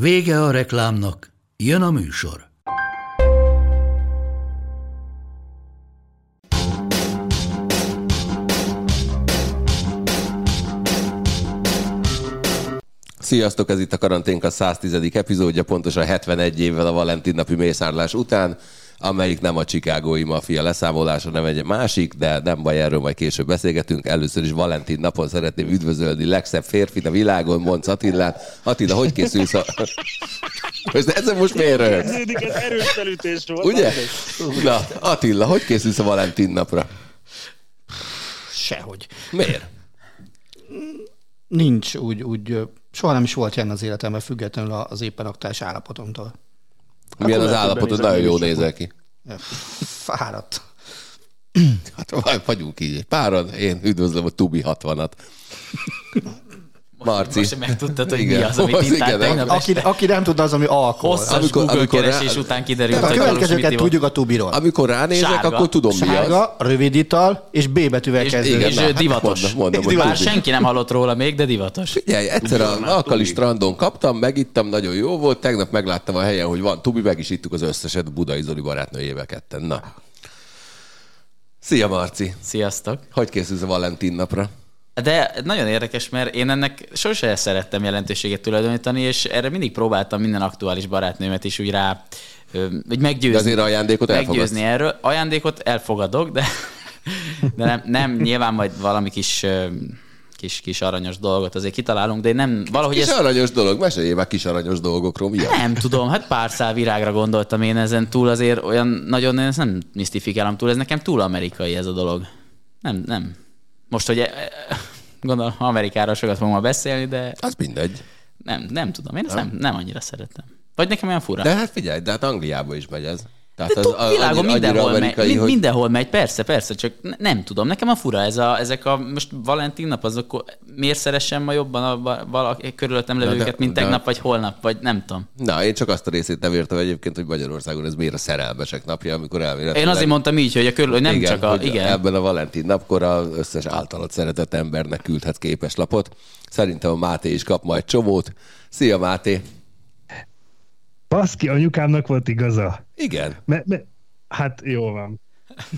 Vége a reklámnak, jön a műsor. Sziasztok, ez itt a karanténka 110. epizódja, pontosan 71 évvel a Valentin napi mészárlás után, amelyik nem a Chicagói mafia leszámolása, nem egy másik, de nem baj, erről majd később beszélgetünk. Először is Valentin napon szeretném üdvözölni legszebb férfit a világon, Monc Attilát. Attila, hogy készülsz a... Most ezen most miért röhögsz? Ez erős felütés volt. Ugye? Na, Attila, hogy készülsz a Valentin napra? Sehogy. Miért? Nincs úgy, úgy, soha nem is volt ilyen az életemben, függetlenül az éppen aktuális állapotomtól. Milyen az állapotod? Nagyon jól is nézel ki. Fáradt. Hát vagyunk így. Páran, én üdvözlöm a Tubi 60-at. Marci. Most megtudtad, hogy Igen. mi az, amit Most ittál igen, tegnap Aki, aki nem tudna, az, ami alkohol. Hosszas amikor- Google amikor rá- keresés után kiderült, A hogy Carlos következőket Miti tudjuk a tubiról. Amikor ránézek, Sárga. akkor tudom mi az. Sárga, rövid ital és B betűvel és, kezdődik. és na, hát divatos. mondom, mondom, Bár tubi. senki nem hallott róla még, de divatos. Figyelj, egyszer a alkali strandon kaptam, megittam, nagyon jó volt, tegnap megláttam a helyen, hogy van tubi, meg is ittuk az összeset Budai Zoli barátnőjével ketten. Na. Szia Marci! Sziasztok. Hogy készülsz a Valentin napra? De nagyon érdekes, mert én ennek sose szerettem jelentőséget tulajdonítani, és erre mindig próbáltam minden aktuális barátnőmet is úgy rá, hogy meggyőzni. De azért ajándékot Meggyőzni erről. Ajándékot elfogadok, de, de nem, nem, nyilván majd valami kis, kis, kis aranyos dolgot azért kitalálunk, de én nem, valahogy Kis ez aranyos dolog, meséljél már kis aranyos dolgokról, mi? Nem tudom, hát pár szál virágra gondoltam én ezen túl, azért olyan nagyon, én ezt nem misztifikálom túl, ez nekem túl amerikai ez a dolog. Nem, nem. Most, hogy eh, gondolom Amerikáról sokat fogom ma beszélni, de Az mindegy. nem, nem tudom, én ezt nem, nem annyira szeretem. Vagy nekem olyan fura. De hát figyelj, de hát Angliába is megy ez. Tehát De tud, világon annyira mindenhol megy, amerikai, mind, hogy- mindenhol megy, persze, persze, csak ne- nem tudom. Nekem a fura ez a, ezek a, most Valentin nap, azok miért szeressem ma jobban a va- valaki körülöttem de- levőket, mint de- tegnap, vagy holnap, vagy nem tudom. Na, én csak azt a részét nem értem egyébként, hogy Magyarországon ez miért a szerelmesek napja, amikor elméletileg... Én azért mondtam így, hogy, a körül, hogy nem igen, csak a... Igen, Ebben a Valentin napkor az összes általad szeretett embernek küldhet képeslapot. Szerintem a Máté is kap majd csomót. Szia Máté! Baszki, anyukámnak volt igaza. Igen. Mert, mert, hát jó van.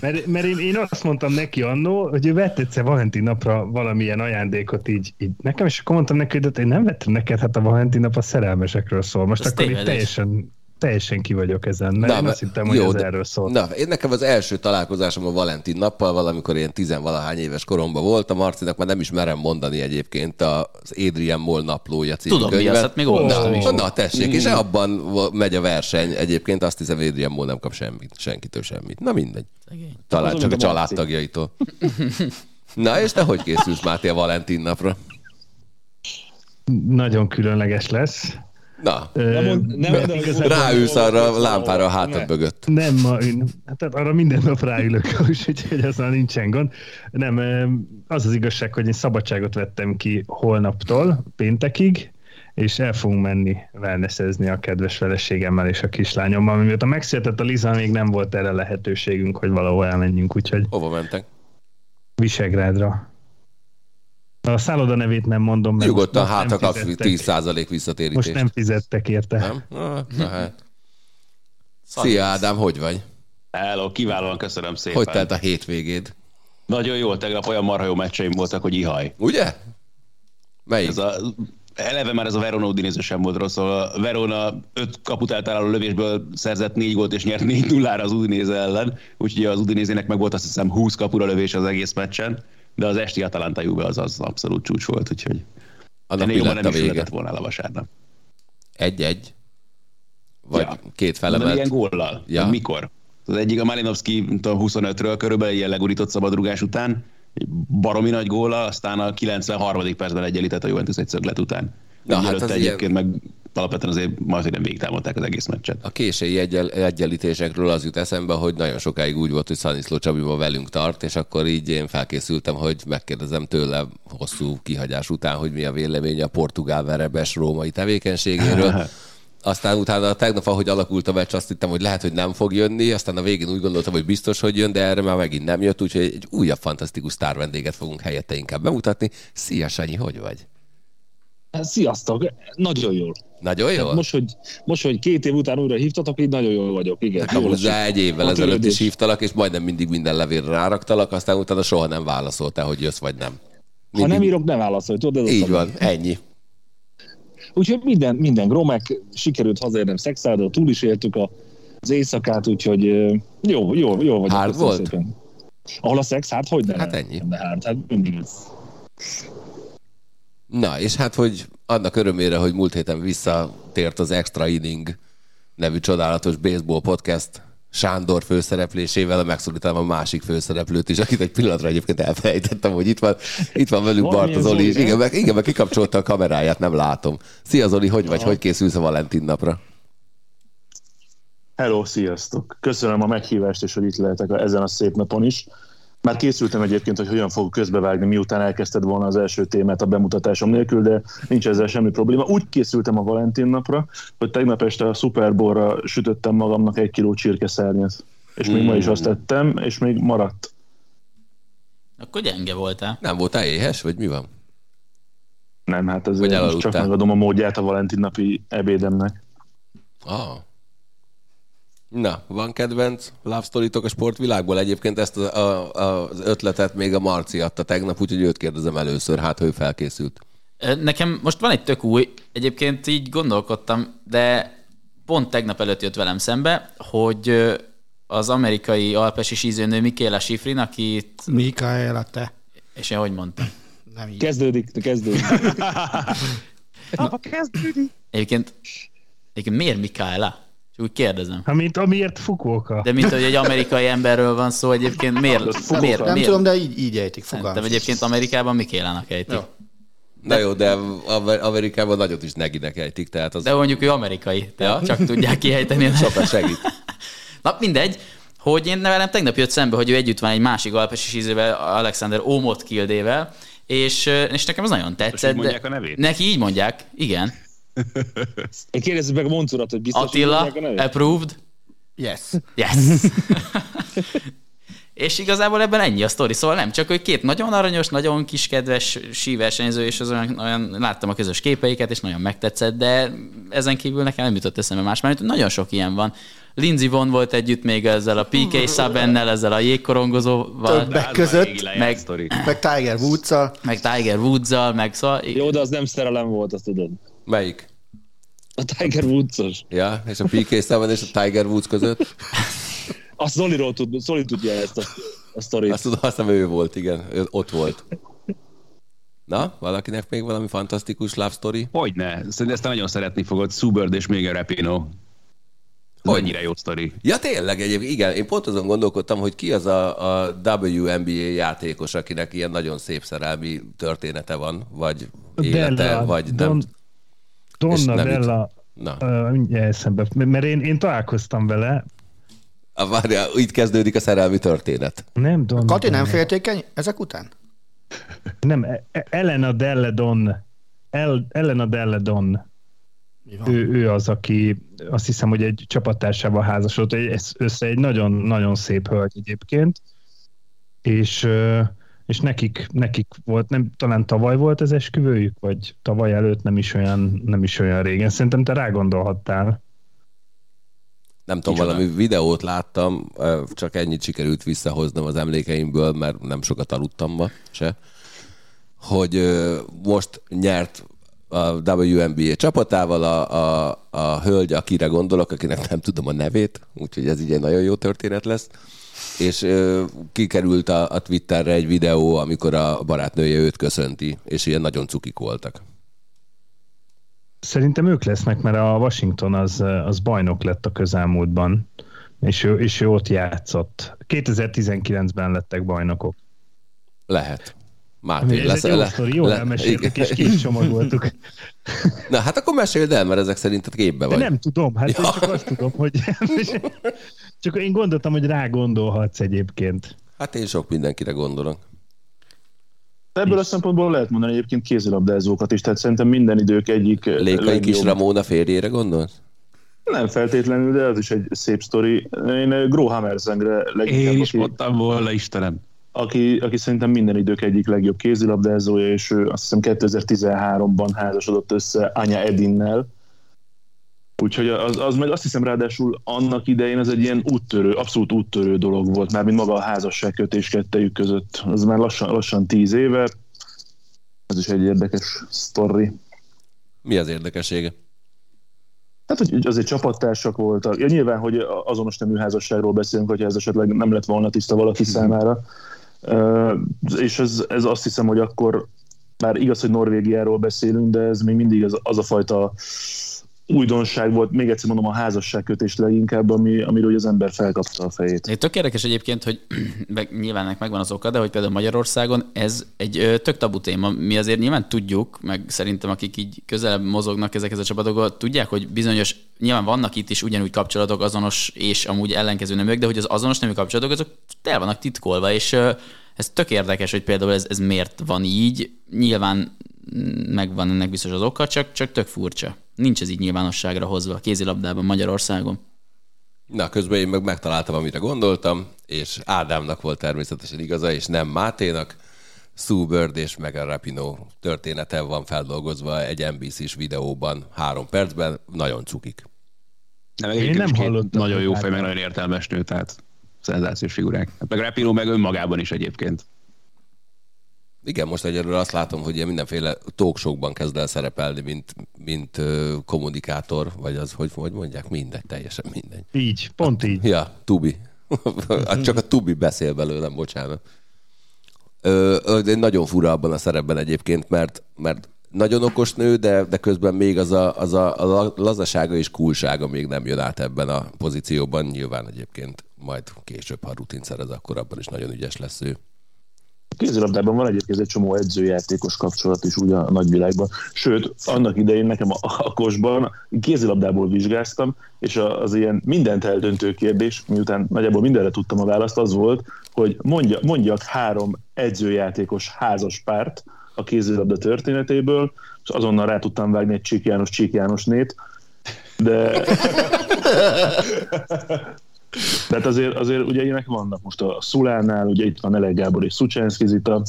Mert, mert én, én azt mondtam neki annó, hogy ő vett egyszer Valentin napra valamilyen ajándékot így, így nekem, és akkor mondtam neki, hogy én nem vettem neked, hát a Valentin nap a szerelmesekről szól. Most Ez akkor így teljesen, teljesen ki vagyok ezen, mert én mert- azt hittem, hogy jó, ez de- erről szól. Na, én nekem az első találkozásom a Valentin nappal, valamikor én tizenvalahány éves koromban voltam, Marcinak már nem is merem mondani egyébként az Adrian Moll naplója című Tudom mi könyvet. az, hát még olvastam is. Na, na, tessék, és abban vo- megy a verseny. Egyébként azt hiszem, Adrian Moll nem kap semmit, senkitől semmit. Na mindegy. Talán csak a családtagjaitól. Na, és te hogy készülsz, Máté, a Valentin napra? Nagyon különleges lesz. Na, Ö, mond- nem igazából- ráülsz arra a lámpára a hátad Ne. mögött. Nem, ma, én, hát arra minden nap ráülök, úgyhogy azzal nincsen gond. Nem, az az igazság, hogy én szabadságot vettem ki holnaptól, péntekig, és el fogunk menni wellnessezni a kedves feleségemmel és a kislányommal. Mióta megszületett a Liza, még nem volt erre lehetőségünk, hogy valahol elmenjünk, úgyhogy Hova mentek? Visegrádra. A szálloda nevét nem mondom, mert Nyugodtan nem hátra kapsz fizettek. 10% visszatérítést. Most nem fizettek érte. Nem? Na, na hát. Szia Ádám, hogy vagy? Hello, kiválóan köszönöm szépen. Hogy telt a hétvégéd? Nagyon jó, tegnap olyan marha jó meccseim voltak, hogy ihaj. Ugye? Melyik? Ez a, eleve már ez a Verona Udinese sem volt rossz, szóval a Verona öt kaput eltaláló lövésből szerzett négy gólt és nyert 4 0 az Udinese ellen, úgyhogy az Udinézének meg volt azt hiszem 20 kapura lövés az egész meccsen, de az esti Atalanta Juve az az abszolút csúcs volt, úgyhogy Annak ennél jobban nem is lehetett volna el a vasárnap. Egy-egy? Vagy Ja. két felemelt? ilyen góllal. Ja. Mikor? Az egyik a Malinovski nem tudom, 25-ről körülbelül ilyen legurított szabadrugás után, egy baromi nagy góla, aztán a 93. percben egyenlített a Juventus egy szöglet után. Na, hát az egyébként ilyen- meg alapvetően azért majdnem végigtámadták az egész meccset. A késői egyel, egyenlítésekről az jut eszembe, hogy nagyon sokáig úgy volt, hogy Szaniszló Csabiba velünk tart, és akkor így én felkészültem, hogy megkérdezem tőle hosszú kihagyás után, hogy mi a véleménye a portugál verebes római tevékenységéről. Aztán utána tegnap, ahogy alakult a meccs, azt hittem, hogy lehet, hogy nem fog jönni, aztán a végén úgy gondoltam, hogy biztos, hogy jön, de erre már megint nem jött, úgyhogy egy újabb fantasztikus sztár vendéget fogunk helyette inkább bemutatni. Szia, Sanyi, hogy vagy? Sziasztok, nagyon jól. Nagyon jó? Most hogy, most, hogy két év után újra hívtatok, így nagyon jól vagyok. Igen, hát hozzá egy évvel ezelőtt is hívtalak, és majdnem mindig minden levélre ráraktalak, aztán utána soha nem válaszoltál, hogy jössz vagy nem. Mindig... Ha nem írok, ne válaszolj, tudod? Ez Így van, ennyi. Úgyhogy minden, minden gromek, sikerült hazaérnem szexáldó, túl is éltük a, az éjszakát, úgyhogy jó, jó, jó vagyok. Hard volt? Szépen. Ahol a szex, hát hogy ne? Hát ennyi. De hát, hát mindig ez. Na, és hát, hogy annak örömére, hogy múlt héten visszatért az Extra Inning nevű csodálatos baseball podcast Sándor főszereplésével, megszólítom a másik főszereplőt is, akit egy pillanatra egyébként elfelejtettem, hogy itt van, itt van velünk Bart Zoli, és igen, meg, igen, meg kikapcsolta a kameráját, nem látom. Szia Zoli, hogy vagy, hogy készülsz a Valentin napra? Hello, sziasztok! Köszönöm a meghívást, és hogy itt lehetek ezen a szép napon is. Már készültem egyébként, hogy hogyan fogok közbevágni, miután elkezdted volna az első témát a bemutatásom nélkül, de nincs ezzel semmi probléma. Úgy készültem a Valentin napra, hogy tegnap este a Super Bowl-ra sütöttem magamnak egy kiló csirkeszárnyat. És még mm. ma is azt tettem, és még maradt. Akkor gyenge voltál. Nem voltál éhes, vagy mi van? Nem, hát ez csak megadom a módját a Valentin napi ebédemnek. Ah. Na, van kedvenc love story a sportvilágból? Egyébként ezt a, a, az ötletet még a Marci adta tegnap, úgyhogy őt kérdezem először, hát ő felkészült. Nekem most van egy tök új, egyébként így gondolkodtam, de pont tegnap előtt jött velem szembe, hogy az amerikai alpesi sízőnő Mikéla Sifrin, akit... Mikaela, te. És én hogy mondtam? Nem így. Kezdődik, kezdődik. Apa, kezdődik. Egyébként, egyébként miért Mikaela? Úgy kérdezem. Ha, mint amiért Fukuoka. De mint hogy egy amerikai emberről van szó, egyébként miért? miért, miért nem miért? tudom, de így, így ejtik. Szerintem egyébként Amerikában Mikélának ejtik. Jó. Na jó, de Amerikában nagyot is Neginek ejtik, tehát az... De mondjuk ő amerikai, ja. csak tudják kiejteni. Sokat segít. Na mindegy, hogy én velem tegnap jött szembe, hogy ő együtt van egy másik alpesi sízővel, Alexander Omot Kildével, és, és nekem az nagyon tetszett. Most így mondják a nevét? Neki így mondják, igen. Én kérdezzük meg Moncurat, hogy biztos, Attila, approved? Yes. Yes. és igazából ebben ennyi a sztori, szóval nem csak, hogy két nagyon aranyos, nagyon kis kedves síversenyző, és az olyan, olyan, láttam a közös képeiket, és nagyon megtetszett, de ezen kívül nekem nem jutott eszembe más, mert nagyon sok ilyen van. Lindsey von volt együtt még ezzel a PK Sabennel, ezzel a jégkorongozóval. Többek között. Meg, meg Tiger Woods-al. Meg Tiger Woods-al, meg szóval... Jó, de az nem szerelem volt, azt tudod. Melyik? A Tiger Woods-os. Ja, és a PK Seven és a Tiger Woods között? A Zoliról tud, Zoli tudja ezt a, a sztorit. Azt tudom, azt hiszem ő volt, igen, ő ott volt. Na, valakinek még valami fantasztikus love story? Hogyne, szerintem ezt nagyon szeretni fogod, Subird és még a Rapino. Annyira jó sztori. Ja, tényleg egyébként, igen. Én pont azon gondolkodtam, hogy ki az a, a WNBA játékos, akinek ilyen nagyon szép szerelmi története van, vagy élete, Della, vagy Don, nem. Donna Della, Na. Uh, mindjárt eszembe, mert én, én találkoztam vele. A, várjál, itt kezdődik a szerelmi történet. Nem, Donna Kati nem féltékeny ezek után? Nem, e- e- Elena Delle Don. El, Elena Delle Don. Ő, ő az, aki azt hiszem, hogy egy csapattársával házasodott, ez össze egy nagyon-nagyon szép hölgy egyébként, és, és nekik, nekik volt, nem, talán tavaly volt ez esküvőjük, vagy tavaly előtt nem is olyan, nem is olyan régen. Szerintem te rágondolhattál. Nem tudom, valami videót láttam, csak ennyit sikerült visszahoznom az emlékeimből, mert nem sokat aludtam ma se, hogy most nyert a WNBA csapatával a, a, a hölgy, akire gondolok, akinek nem tudom a nevét, úgyhogy ez így egy nagyon jó történet lesz. És ö, kikerült a, a Twitterre egy videó, amikor a barátnője őt köszönti, és ilyen nagyon cukik voltak. Szerintem ők lesznek, mert a Washington az, az bajnok lett a közelmúltban, és ő, és ő ott játszott. 2019-ben lettek bajnokok. Lehet. Máté, Ez egy jó sztori, jól elmeséltük, és ki is csomagoltuk. Na hát akkor meséld el, mert ezek szerint a képbe vagy. De nem tudom, hát ja. én csak azt tudom, hogy csak én gondoltam, hogy rá gondolhatsz egyébként. Hát én sok mindenkire gondolok. Ebből a szempontból lehet mondani egyébként kézilabdázókat is, tehát szerintem minden idők egyik Lékai kis Ramóna férjére gondolsz? Nem feltétlenül, de az is egy szép sztori. Én Gro Hammersengre leginkább... Én is mondtam volna, Istenem. Aki, aki szerintem minden idők egyik legjobb kézilabdázója, és ő azt hiszem 2013-ban házasodott össze Anya Edinnel, Úgyhogy az, az meg azt hiszem ráadásul annak idején ez egy ilyen úttörő, abszolút úttörő dolog volt, már mint maga a házasságkötés kettejük között. Az már lassan, lassan tíz éve. Ez is egy érdekes sztori. Mi az érdekessége? Hát, hogy azért csapattársak voltak. Ja, nyilván, hogy azonos nemű házasságról beszélünk, hogyha ez esetleg nem lett volna tiszta valaki mm-hmm. számára. Uh, és ez, ez azt hiszem, hogy akkor, már igaz, hogy Norvégiáról beszélünk, de ez még mindig az, az a fajta újdonság volt, még egyszer mondom, a házasságkötés leginkább, ami, amiről az ember felkapta a fejét. Egy tök érdekes egyébként, hogy nyilván ennek megvan az oka, de hogy például Magyarországon ez egy tök tabu téma. Mi azért nyilván tudjuk, meg szerintem akik így közelebb mozognak ezekhez a csapatokhoz, tudják, hogy bizonyos, nyilván vannak itt is ugyanúgy kapcsolatok, azonos és amúgy ellenkező neműek, de hogy az azonos nemű kapcsolatok, azok el vannak titkolva, és ez tök érdekes, hogy például ez, ez miért van így. Nyilván megvan ennek biztos az oka, csak, csak tök furcsa. Nincs ez így nyilvánosságra hozva a kézilabdában Magyarországon. Na, közben én meg megtaláltam, amire gondoltam, és Ádámnak volt természetesen igaza, és nem Máténak. Sue Bird és Megan Rapino története van feldolgozva egy NBC-s videóban három percben, nagyon cukik. Nem, én nem hallottam. Nagyon jó fej, meg nagyon értelmes nő, tehát szenzációs figurák. Hát meg Rapino meg önmagában is egyébként. Igen, most egyelőre azt látom, hogy ilyen mindenféle talkshowkban kezd el szerepelni, mint, mint kommunikátor, vagy az, hogy, hogy mondják, mindegy, teljesen mindegy. Így, pont így. Ja, Tubi. Csak a Tubi beszél belőlem, bocsánat. Ö, de nagyon fura abban a szerepben egyébként, mert, mert nagyon okos nő, de, de közben még az a, az a, a lazasága és kulsága még nem jön át ebben a pozícióban. Nyilván egyébként majd később, ha rutin szerez, akkor abban is nagyon ügyes lesz ő kézilabdában van egyébként egy csomó edzőjátékos kapcsolat is ugye a nagyvilágban. Sőt, annak idején nekem a, a kosban kézilabdából vizsgáztam, és az ilyen mindent eldöntő kérdés, miután nagyjából mindenre tudtam a választ, az volt, hogy mondja, mondjak három edzőjátékos házas párt a kézilabda történetéből, és azonnal rá tudtam vágni egy Csík János, Csík János nét, de tehát azért, azért ugye ilyenek vannak most a Szulánál, ugye itt van Elek Gábor és Szucsánszki Zita,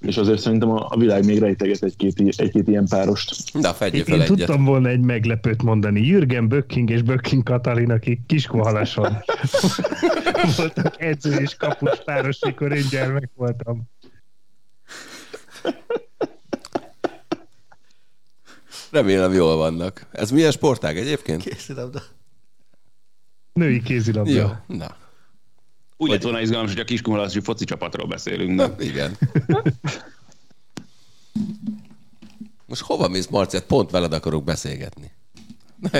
és azért szerintem a, a világ még rejteget egy-két, egy-két ilyen párost. De fel Én egyet. tudtam volna egy meglepőt mondani. Jürgen Böcking és Böcking Katalin, akik Kiskohalason voltak edző és kapus páros, mikor én gyermek voltam. Remélem jól vannak. Ez milyen sportág egyébként? Készítem, Női kézilabda. Jó, na. Úgy lett volna izgalmas, hogy a kiskumalasztű foci csapatról beszélünk. De... Na, igen. Most hova mész, Marci? Hát pont veled akarok beszélgetni.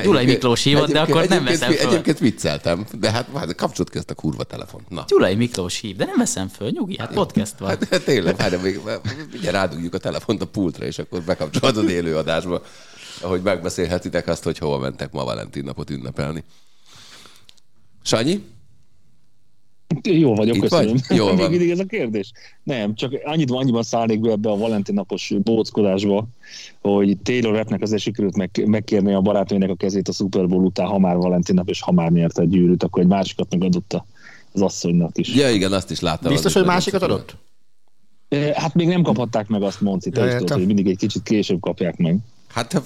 Gyulai Miklós hívott, de akkor nem veszem föl. Egyébként vicceltem, de hát, hát kapcsolat ki ezt a kurva telefon. Na. Gyulai Miklós hív, de nem veszem föl, nyugi, hát podcast van. Hát, hát tényleg, hát még ugye rádugjuk a telefont a pultra, és akkor bekapcsolod az élőadásba, ahogy megbeszélhetitek azt, hogy hova mentek ma Valentin napot ünnepelni. Sanyi? Jó vagyok, Itt köszönöm. Vagy? Még van. mindig ez a kérdés? Nem, csak annyit, annyiban szállnék be ebbe a Valentin napos bóckodásba, hogy Taylor Rappnek azért sikerült meg, megkérni a barátnőnek a kezét a Super Bowl után, ha már Valentin nap, és ha már nyerte egy gyűrűt, akkor egy másikat megadott az asszonynak is. Ja, igen, azt is láttam. Biztos, hogy másikat adott? Hát még nem kaphatták meg azt, Monci, te Ja, is tudod, hogy mindig egy kicsit később kapják meg. Hát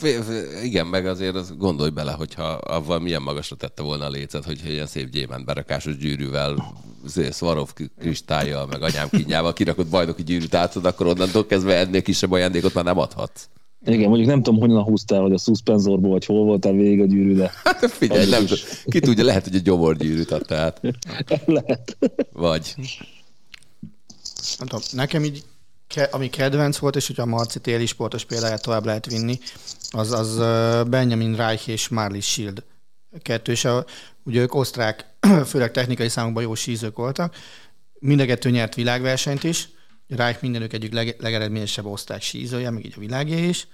igen, meg azért az gondolj bele, hogyha avval milyen magasra tette volna a lécet, hogyha ilyen szép gyémánt berakásos gyűrűvel, Swarovski kristályjal, meg anyám kínjával kirakott bajnoki gyűrűt átad, akkor onnantól kezdve ennél kisebb ajándékot már nem adhatsz. Igen, mondjuk nem tudom, honnan húztál, hogy a szuszpenzorból, vagy hol voltál végig a gyűrű, de Hát figyelj, nem, is. ki tudja, lehet, hogy a gyomorgyűrűt adta át. lehet. Vagy. Nem tudom, nekem így, ami kedvenc volt, és hogyha a Marci téli sportos példáját tovább lehet vinni, az, az Benjamin Reich és Marley Shield kettő, és a, ugye ők osztrák, főleg technikai számokban jó sízők voltak, mind a kettő nyert világversenyt is, Reich mindenük egyik leg, legeredményesebb osztály sízója, még így a világé is,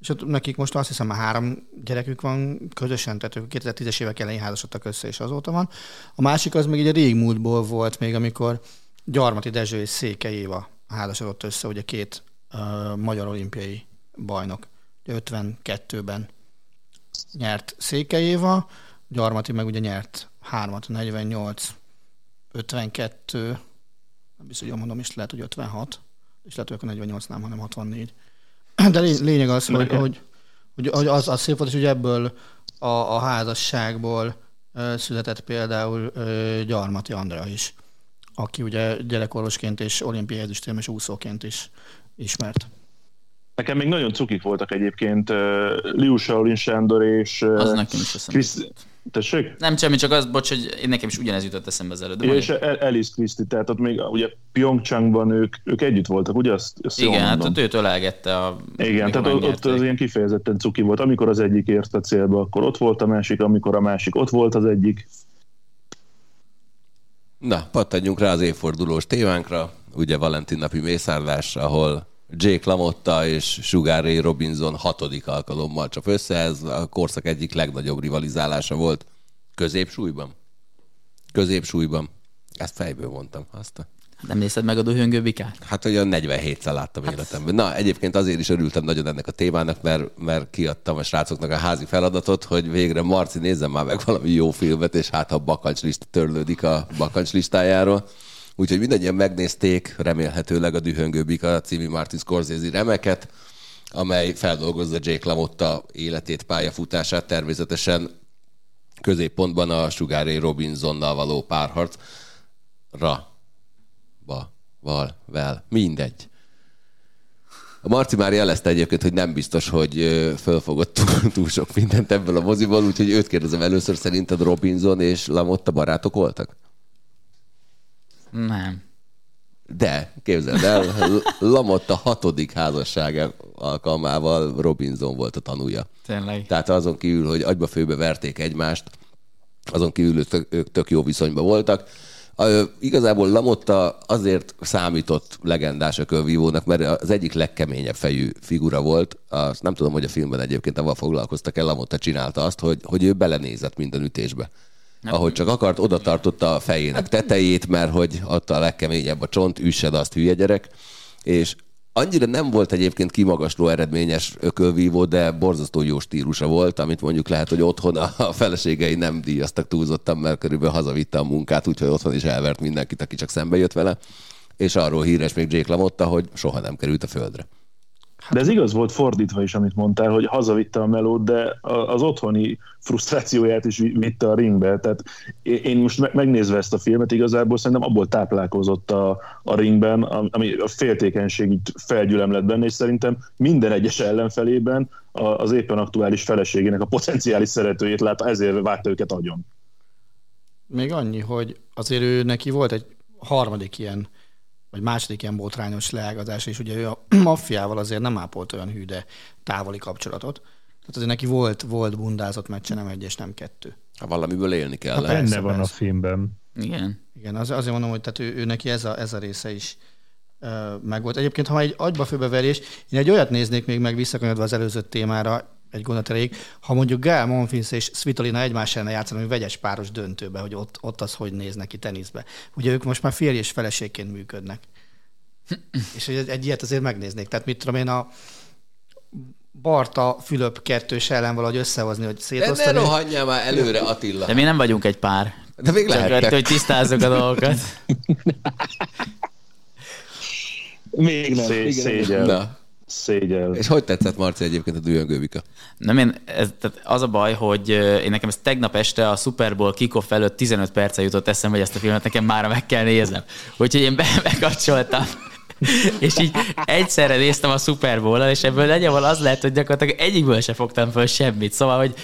és ott nekik most azt hiszem már három gyerekük van közösen, tehát ők 2010-es évek elején házasodtak össze, és azóta van. A másik az még így a régmúltból volt, még amikor Gyarmati Dezső és Széke Éva házasodott össze, ugye két uh, magyar olimpiai bajnok. 52-ben nyert Széke Éva, Gyarmati meg ugye nyert hármat, 48, 52, nem biztos, hogy mondom, és lehet, hogy 56, és lehet, hogy akkor 48 nem, hanem 64. De lényeg az, hogy, hogy, hogy, hogy az, az szép volt, és hogy ebből a, a házasságból született például Gyarmati Andrea is, aki ugye gyerekorvosként és olimpiai ezüstérmes úszóként is ismert. Nekem még nagyon cukik voltak egyébként uh, Liu Shaolin Sándor és uh, Az nekem is eszembe Chris... Tessék? Nem semmi, csak az, bocs, hogy én nekem is ugyanez jutott eszembe az előtt. És Alice Christie, tehát ott még ugye Pyeongchangban ők, ők együtt voltak, ugye? Azt, azt Igen, hát ott őt ölelgette a... Igen, tehát ott, ott az ilyen kifejezetten cuki volt. Amikor az egyik ért a célba, akkor ott volt a másik, amikor a másik ott volt az egyik. Na, pattanjunk rá az évfordulós témánkra, ugye Valentin napi mészárlás, ahol Jake LaMotta és Sugar Ray Robinson hatodik alkalommal csap össze, ez a korszak egyik legnagyobb rivalizálása volt középsúlyban. Középsúlyban. Ezt fejből mondtam. Azt a... Nem nézted meg a dühöngő bikát? Hát olyan 47-szer láttam hát... életemben. Na, egyébként azért is örültem nagyon ennek a témának, mert, mert kiadtam a srácoknak a házi feladatot, hogy végre Marci nézzen már meg valami jó filmet, és hát ha a bakancslista törlődik a bakancslistájáról. Úgyhogy mindannyian megnézték remélhetőleg a Dühöngő Bika című Martin Scorsese remeket, amely feldolgozza Jake LaMotta életét, pályafutását, természetesen középpontban a Sugar Ray Robinsonnal való párharcra ba, val, vel, mindegy. A Marci már jelezte egyébként, hogy nem biztos, hogy fölfogott túl, túl sok mindent ebből a moziból, úgyhogy őt kérdezem először, szerinted Robinson és Lamotta barátok voltak? Nem. De, képzeld el, Lamotta hatodik házassága alkalmával Robinson volt a tanúja. Tényleg. Tehát azon kívül, hogy agyba főbe verték egymást, azon kívül ők tök, ők tök jó viszonyban voltak. Igazából Lamotta azért számított legendás a körvívónak, mert az egyik legkeményebb fejű figura volt. Azt nem tudom, hogy a filmben egyébként avval foglalkoztak el, Lamotta csinálta azt, hogy, hogy ő belenézett minden ütésbe. Ahogy csak akart, oda tartotta a fejének tetejét, mert hogy ott a legkeményebb a csont, üssed azt, hülye gyerek. És annyira nem volt egyébként kimagasló eredményes ökölvívó, de borzasztó jó stílusa volt, amit mondjuk lehet, hogy otthon a feleségei nem díjaztak túlzottan, mert körülbelül hazavitte a munkát, úgyhogy otthon is elvert mindenkit, aki csak szembe jött vele. És arról híres még Jake LaMotta, hogy soha nem került a földre. De ez igaz volt fordítva is, amit mondtál, hogy hazavitte a melót, de az otthoni frusztrációját is vi- vitte a ringbe. Tehát én- most me- megnézve ezt a filmet, igazából szerintem abból táplálkozott a, a ringben, am- ami a féltékenység így felgyülem lett benne, és szerintem minden egyes ellenfelében az éppen aktuális feleségének a potenciális szeretőjét látta, ezért vágta őket agyon. Még annyi, hogy azért ő neki volt egy harmadik ilyen, vagy második ilyen botrányos leágazás, és ugye ő a maffiával azért nem ápolt olyan hű, de távoli kapcsolatot. Tehát azért neki volt, volt bundázott meccse, nem egy és nem kettő. Ha valamiből élni kell. Ha persze, Benne van a persze. filmben. Igen. Igen, az, azért mondom, hogy tehát ő, ő neki ez a, ez a része is uh, megvolt. Egyébként, ha egy agyba főbeverés, én egy olyat néznék még meg visszakanyodva az előző témára, egy gondot elég, ha mondjuk Gál Monfils és Svitolina egymás ellen játszanak, hogy vegyes páros döntőbe, hogy ott, ott az hogy néz neki teniszbe. Ugye ők most már férj és feleségként működnek. és egy, egy ilyet azért megnéznék. Tehát mit tudom én, a Barta Fülöp kettős ellen valahogy összehozni, hogy De ne szétosztani. rohanjál már előre, Attila. De mi nem vagyunk egy pár. De még Csak lehettek. hogy, tisztázzuk a dolgokat. Még nem. Szé- Igen. Na. Szégyel. És hogy tetszett Marci egyébként a Dühöngő Bika? Nem, én, ez, tehát az a baj, hogy én nekem ez tegnap este a Super Bowl kickoff előtt 15 perce jutott eszembe, hogy ezt a filmet nekem már meg kell néznem. Úgyhogy én be, bekapcsoltam. és így egyszerre néztem a Super bowl és ebből nagyjából az lehet, hogy gyakorlatilag egyikből se fogtam föl semmit. Szóval, hogy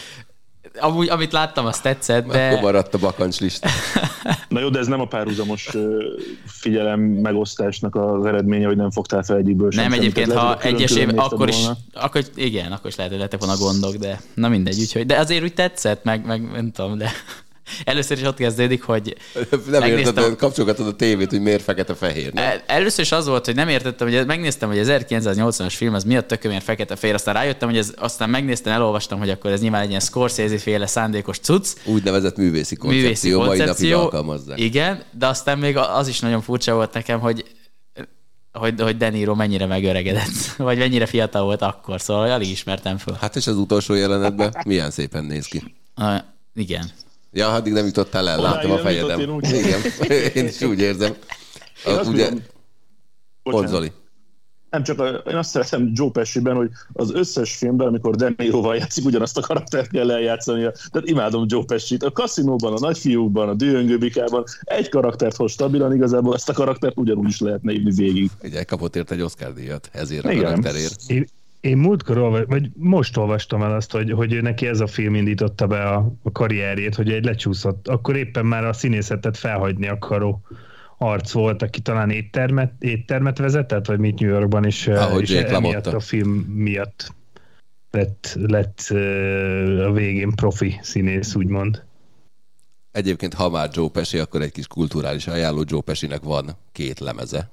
amúgy, amit láttam, azt tetszett, De... Akkor maradt a bakancslista. Na jó, de ez nem a párhuzamos figyelem megosztásnak az eredménye, hogy nem fogtál fel egyikből sem nem egyébként, ha lehet, hogy egyes év, külön-külön nézted akkor is, volna. akkor igen, akkor is lehet, hogy lettek volna gondok, de na mindegy, úgyhogy, de azért úgy tetszett, meg, meg nem tudom, de Először is ott kezdődik, hogy Nem Megnéztem. érted, kapcsolgatod a tévét, hogy miért fekete-fehér. nem? El- Először is az volt, hogy nem értettem, hogy megnéztem, hogy az 1980-as film az miatt tökömért fekete-fehér, aztán rájöttem, hogy ez, aztán megnéztem, elolvastam, hogy akkor ez nyilván egy ilyen Scorsese-féle szándékos cucc, Úgynevezett művészi koncepció, művészi mai napig koncepció. alkalmazzák. Igen, de aztán még az is nagyon furcsa volt nekem, hogy hogy, hogy De Niro mennyire megöregedett, vagy mennyire fiatal volt akkor, szóval alig ismertem föl. Hát és az utolsó jelenetben milyen szépen néz ki. Uh, igen. Ja, addig nem jutottál el, Odáig láttam a fejedem. én úgy- Igen, én is úgy érzem. Én azt Ugye, mondom-. Nem csak a, én azt szeretem Joe Pesci-ben, hogy az összes filmben, amikor De Niroval játszik, ugyanazt a karaktert kell eljátszania. Tehát imádom Joe Pesci-t. A kaszinóban, a nagyfiúkban, a dühöngőbikában egy karaktert hoz stabilan, igazából ezt a karaktert ugyanúgy is lehetne írni végig. Ugye kapott érte egy Oscar díjat ezért a Igen. karakterért. Én, múltkor, vagy most olvastam el azt, hogy, hogy neki ez a film indította be a, a karrierjét, hogy egy lecsúszott, akkor éppen már a színészetet felhagyni akaró arc volt, aki talán éttermet, éttermet vezetett, vagy mit New Yorkban, és, Ahogy és Jake emiatt LaMotta. a film miatt lett, lett a végén profi színész, úgymond. Egyébként, ha már Joe Pesci, akkor egy kis kulturális ajánló. Joe Pesci-nek van két lemeze,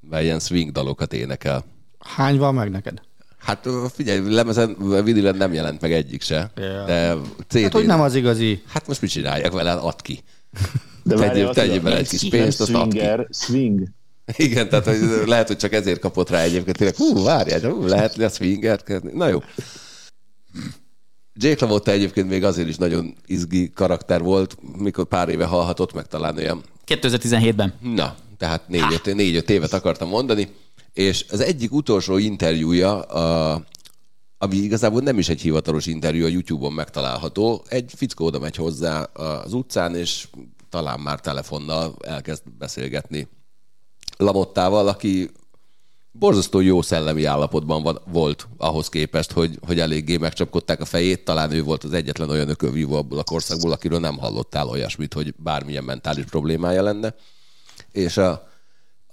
mert ilyen swing dalokat énekel. Hány van meg neked? Hát figyelj, lemezen vinilen nem jelent meg egyik se, Ja. de CD Hát, hogy nem az igazi. Hát most mit csináljak vele? Add ki. De Tegyél- tegyél bele egy kis pénzt, azt add ki. Swing. Igen, tehát hogy lehet, hogy csak ezért kapott rá egyébként. Tényleg, hú, várjál, hú, lehet a swingert. Na jó. Jake LaMotta egyébként még azért is nagyon izgi karakter volt, mikor pár éve hallhatott meg talán olyan 2017-ben. Na, tehát négy-öt, négy-öt évet akartam mondani, és az egyik utolsó interjúja, a, ami igazából nem is egy hivatalos interjú, a YouTube-on megtalálható, egy fickó oda megy hozzá az utcán, és talán már telefonnal elkezd beszélgetni Lamottával, aki borzasztó jó szellemi állapotban van, volt ahhoz képest, hogy, hogy eléggé megcsapkodták a fejét. Talán ő volt az egyetlen olyan ökölvívó abból a korszakból, akiről nem hallottál olyasmit, hogy bármilyen mentális problémája lenne. És a,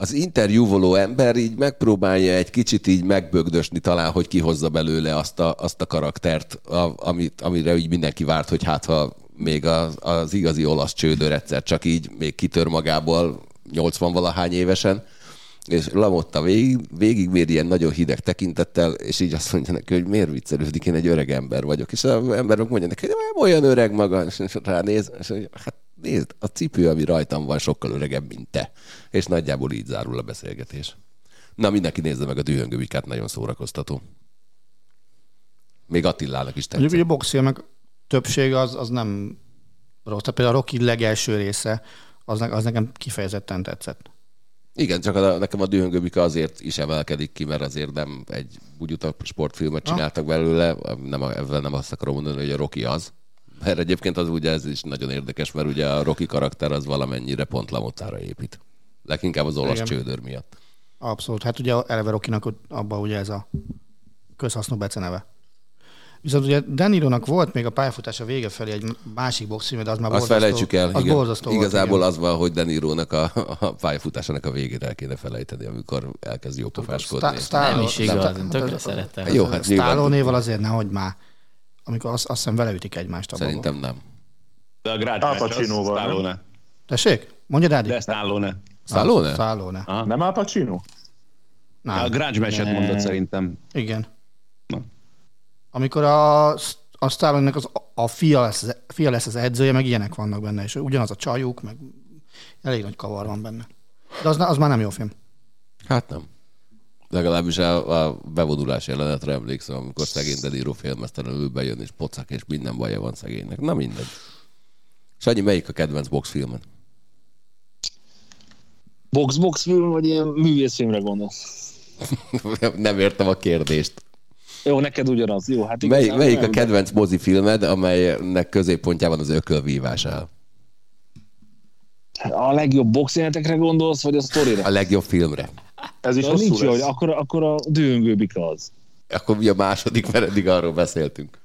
az interjúvoló ember így megpróbálja egy kicsit így megbögdösni talán, hogy kihozza belőle azt a, azt a karaktert, a, amit, amire így mindenki várt, hogy hát ha még az, az igazi olasz csődör egyszer csak így még kitör magából 80 valahány évesen, és Lamotta végig, végigmér ilyen nagyon hideg tekintettel, és így azt mondja neki, hogy miért viccelődik, én egy öreg ember vagyok. És az emberek mondja neki, hogy olyan öreg maga, és ránéz, és mondja, hát nézd, a cipő, ami rajtam van, sokkal öregebb, mint te. És nagyjából így zárul a beszélgetés. Na, mindenki nézze meg a dühöngővikát, nagyon szórakoztató. Még Attilának is tetszett. hogy a boxfilmek többsége az, az nem rossz. Tehát például a Rocky legelső része, az, ne, az nekem kifejezetten tetszett. Igen, csak a, nekem a dühöngőbika azért is emelkedik ki, mert azért nem egy úgy utat sportfilmet csináltak belőle, nem, a- ezzel nem azt akarom mondani, hogy a Rocky az. Mert egyébként az ugye ez is nagyon érdekes, mert ugye a Rocky karakter az valamennyire pont Lamottára épít. Leginkább az olasz Igen. csődör miatt. Abszolút. Hát ugye eleve Rokinak abban ugye ez a közhasznú beceneve. Viszont ugye Denironak volt még a pályafutása vége felé egy másik boxfilm, de az már Azt borzasztó. felejtsük el, az igen. borzasztó Igazából volt, az van, hogy De Nirónak a, a pályafutásának a végét el kéne felejteni, amikor elkezd jó pofáskodni. Stallone- Nem is igaz, én tökre szerettem. Jó, hát Stallone-néval azért nehogy már. Amikor azt, azt hiszem vele ütik egymást abban. Szerintem nem. De a Grudge Al Pacinoval, nem? Stallone. Tessék? Mondja, Dádi? De Stallone. Stallone? Stallone. Aha. Nem Al Pacino? Nem. A Grudge Match-et mondott szerintem. Igen. Na. Amikor a, a Stallone-nek az, a fia lesz, az, fia lesz az edzője, meg ilyenek vannak benne, és ugyanaz a csajuk, meg elég nagy kavar van benne. De az, az már nem jó film. Hát nem. Legalábbis a, a bevonulás jelenetre emlékszem, amikor szegény De Niro félmeztelenül bejön, és pocak, és minden baja van szegénynek. Na mindegy. Sanyi, melyik a kedvenc boxfilmed? Box-box film, vagy ilyen művészfilmre gondolsz? nem értem a kérdést. Jó, neked ugyanaz. Jó, hát Mely, melyik a nem, kedvenc mozifilmed, amelynek középpontjában az ökölvívás áll? A legjobb boxjelenetekre gondolsz, vagy a sztorira? A legjobb filmre. Ez is Ja, hosszú nincs jó, lesz. hogy akkor, akkor a dühöngőbika az. Akkor mi a második, mert eddig arról beszéltünk.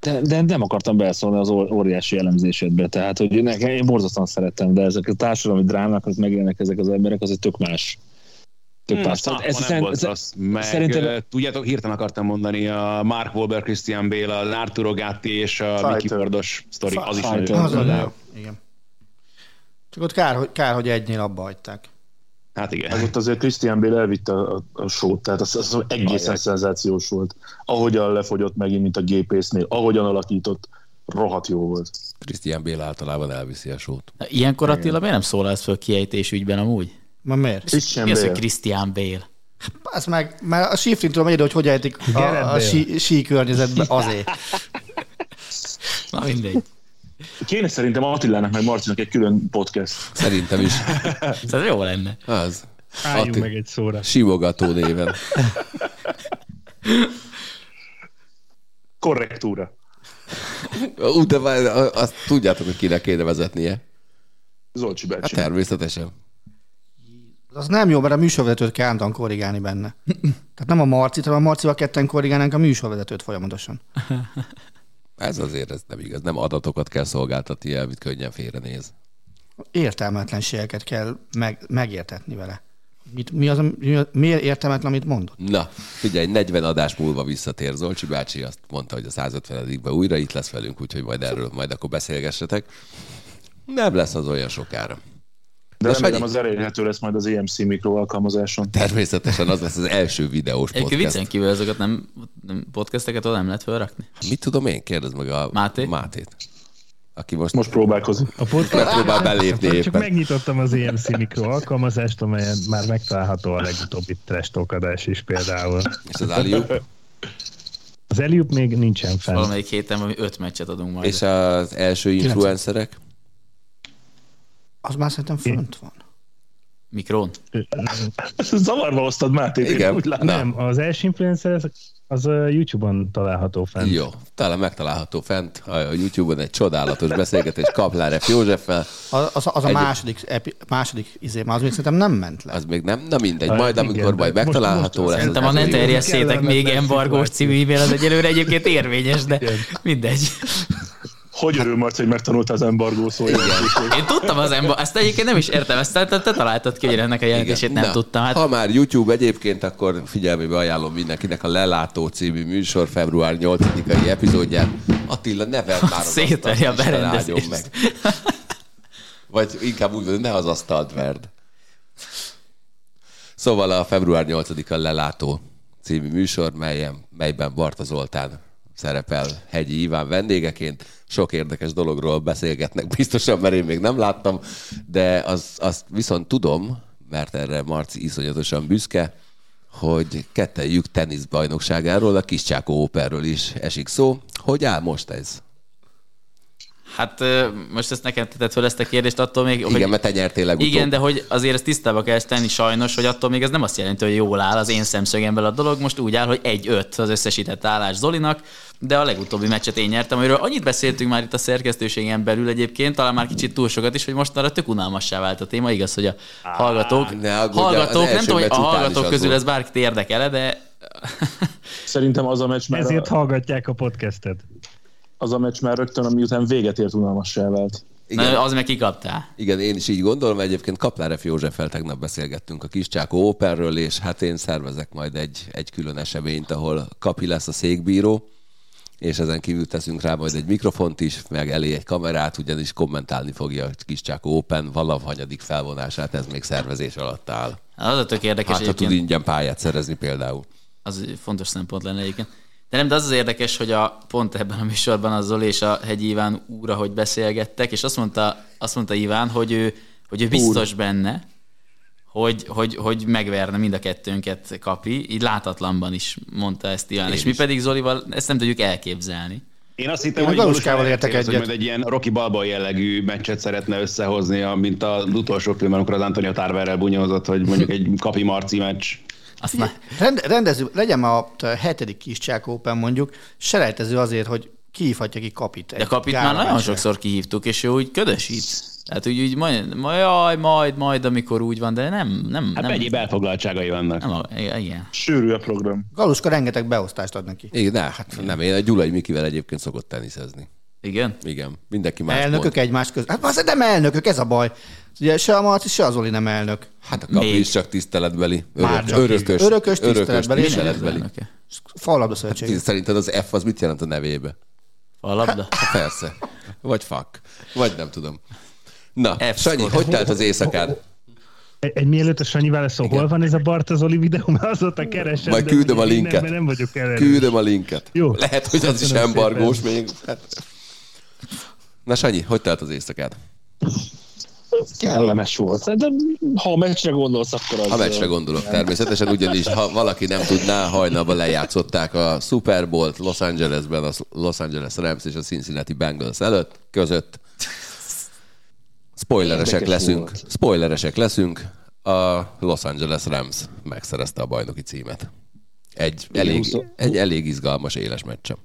De, de nem akartam beleszólni az óriási elemzésedbe, tehát hogy nekem, én borzasztóan szerettem, de ezek a társadalmi drámák, amik megjelennek ezek az emberek, az egy tök más. több Hmm, pár. ah, Ez nem szerint- volt rossz. Meg, szerintem- tudjátok, hirtelen akartam mondani a Mark Wahlberg, Christian Bale, a Arturo Gatti és a Fighter. Mickey Fordos sztori. Az is nagyon Az a jó. jó. Igen. Csak ott kár, hogy, kár, hogy egynél abba hagyták. Hát igen. Meg ott azért Christian Bale elvitte a, a, a sót, tehát az, az egészen Ajaj. szenzációs volt. Ahogyan lefogyott megint, mint a gépésznél, ahogyan alakított, rohadt jó volt. Christian Bale általában elviszi a sót. Na, Ilyenkor Attila miért nem szólálsz föl kiejtés ügyben amúgy? Ma miért? Christian Mi az, hogy Bale. Christian Bale? Az meg, mert a sífrin tudom egyre, hogy hogy ejtik a, a Bale. sí, sí környezetbe azért. Na mindegy. Kéne szerintem Attilának meg Marcinak egy külön podcast. Szerintem is. Ez jó lenne. Az. Álljunk Atti- meg egy szóra. Simogató néven. Korrektúra. Ú, de várj, azt tudjátok, hogy kinek kéne vezetnie. Zolcsi Hát bácsi. természetesen. Az nem jó, mert a műsorvezetőt kell állandóan korrigálni benne. Tehát nem a Marcit, hanem a Marcival ketten korrigálnánk a műsorvezetőt folyamatosan. Ez azért ez nem igaz. Nem adatokat kell szolgáltatni el, amit könnyen félrenéz. Értelmetlenségeket kell meg, megértetni vele. Mit, mi az, mi, miért értelmetlen, amit mondott? Na, figyelj, 40 adás múlva visszatér Zolcsi bácsi, azt mondta, hogy a 150-ben újra itt lesz velünk, úgyhogy majd erről majd akkor beszélgessetek. Nem lesz az olyan sokára. De De remélem Sanyi- az elérhető lesz majd az EMC mikro alkalmazáson. Természetesen az lesz az első videós Egyébként podcast. viccen kívül ezeket nem, nem podcasteket oda nem lehet felrakni? Mit tudom én? Kérdezd meg a Máté? Mátét. Aki most, Most próbálkozik. A podcast megpróbál belépni Csak éppen. megnyitottam az EMC mikro alkalmazást, amelyen már megtalálható a legutóbbi trash talk adás is például. És az Aliup, Az Eliup még nincsen fenn. Valamelyik héten valami öt meccset adunk majd. és az első influencerek. Az már szerintem fönt van. Mikrón. Zavarba hoztad Máté. Igen. Úgy látom. Nem, az első influencer az, YouTube-on található fenn. Jó, talán megtalálható fent a YouTube-on egy csodálatos beszélgetés Kaplár F. Józseffel. Az, az, az a Egy- második, epi, második izé, már az még szerintem nem ment le. Az még nem, na mindegy, Hát majd igen, amikor majd most- megtalálható most lesz. Szerintem a ne terjesszétek még embargós című e-mail, az egyelőre egyébként érvényes, de mindegy. Hogy örül Marci, hogy megtanulta az embargó szóját. Én tudtam az ember, ezt egyébként nem is értem, ezt te, te találtad ki, hogy ennek a jelentését nem Na, tudtam. Hát Ha már YouTube egyébként, akkor figyelmébe ajánlom mindenkinek a Lelátó című műsor február 8-ai epizódján. Attila, ne vedd már az Szétveri a berendezést. áldjon meg. Vagy inkább úgy mondom, ne az asztalt verd. Szóval a február 8-a Lelátó című műsor, melyen, melyben Barta Zoltán szerepel Hegyi Iván vendégeként. Sok érdekes dologról beszélgetnek biztosan, mert én még nem láttam, de az, azt viszont tudom, mert erre Marci iszonyatosan büszke, hogy kettejük teniszbajnokságáról, a Kiscsákó Operről is esik szó. Hogy áll most ez? Hát most ezt nekem tetted fel ezt a kérdést, attól még... Igen, hogy, mert te nyertél legutóbb. igen, de hogy azért ezt tisztába kell tenni sajnos, hogy attól még ez nem azt jelenti, hogy jól áll az én szemszögemből a dolog. Most úgy áll, hogy egy-öt az összesített állás Zolinak, de a legutóbbi meccset én nyertem, amiről annyit beszéltünk már itt a szerkesztőségen belül egyébként, talán már kicsit túl sokat is, hogy mostanra tök unalmassá vált a téma. Igaz, hogy a hallgatók, ne aggódj, hallgatók nem tudom, hogy a hallgatók közül ez bárkit érdekele, de Szerintem az a meccs már, Ezért a, hallgatják a podcastet. Az a meccs már rögtön, miután véget ért unalmassá vált. Igen. Na, az meg kikaptál. Igen, én is így gondolom. Egyébként Kaplár F. Józseffel tegnap beszélgettünk a Kiscsákó Operről, és hát én szervezek majd egy, egy külön eseményt, ahol Kapi lesz a székbíró, és ezen kívül teszünk rá majd egy mikrofont is, meg elé egy kamerát, ugyanis kommentálni fogja a Kiscsákó Open valahanyadik felvonását, ez még szervezés alatt áll. Az a tök érdekes Hát, ha tud ingyen pályát szerezni például. Az egy fontos szempont lenne egyébként. De nem, de az az érdekes, hogy a, pont ebben a műsorban a Zoli és a Hegyi Iván úra, hogy beszélgettek, és azt mondta, azt mondta Iván, hogy ő, hogy ő biztos Úr. benne, hogy, hogy, hogy megverne mind a kettőnket kapi, így látatlanban is mondta ezt Iván, Én és mi pedig Zolival ezt nem tudjuk elképzelni. Én azt hittem, Én a hogy Galuskával értek egyet. Hogy majd egy ilyen Rocky Balboa jellegű meccset szeretne összehozni, a- mint az utolsó filmben, amikor az Antonio Tarverrel bunyózott, hogy mondjuk egy kapi marci meccs. Azt na, Rend, rendező, legyen már a hetedik kis Csák Open mondjuk, selejtező azért, hogy kihívhatja ki kapit. de kapit már nagyon sokszor kihívtuk, és ő úgy ködösít. Tehát úgy, úgy majd, majd, jaj, majd, majd, amikor úgy van, de nem, nem, Hát nem, egyéb elfoglaltságai vannak. nem, a, igen. Sűrű a program. Galuska rengeteg beosztást ad neki. Igen, ne, hát nem, én a Gyulai Mikivel egyébként szokott teniszezni. Igen? Igen, mindenki más Elnökök mond. egymás között. Hát az nem elnökök, ez a baj. Ugye se a Marci, se az Oli nem elnök. Hát a kapi Még. is csak tiszteletbeli. Már Örök, csak örökös, Örökös tiszteletbeli. tiszteletbeli. Elnöke. Fallabda szövetség. Szerinted az F az mit jelent a nevébe? A labda? Hát persze. Vagy fuck. Vagy nem tudom. Na, F Sanyi, hogy telt az éjszakád? Egy, egy mielőtt a Sanyi válaszol, hol van ez a Bartazoli videó, mert azóta keresem. Majd küldöm a linket. Nem, nem vagyok ellenőr. Küldöm a linket. Jó. Lehet, hogy az is Köszönöm embargós szépen. még. Hát. Na Sanyi, hogy telt az éjszakád? Kellemes volt. De ha a meccsre gondolsz, akkor az... A meccsre gondolok természetesen, ugyanis ha valaki nem tudná, hajnalban lejátszották a Super Bowl-t Los Angelesben, a Los Angeles Rams és a Cincinnati Bengals előtt, között. Spoileresek Érdekes leszünk. volt. Spoileresek leszünk. A Los Angeles Rams megszerezte a bajnoki címet. Egy elég, egy elég izgalmas éles meccsem.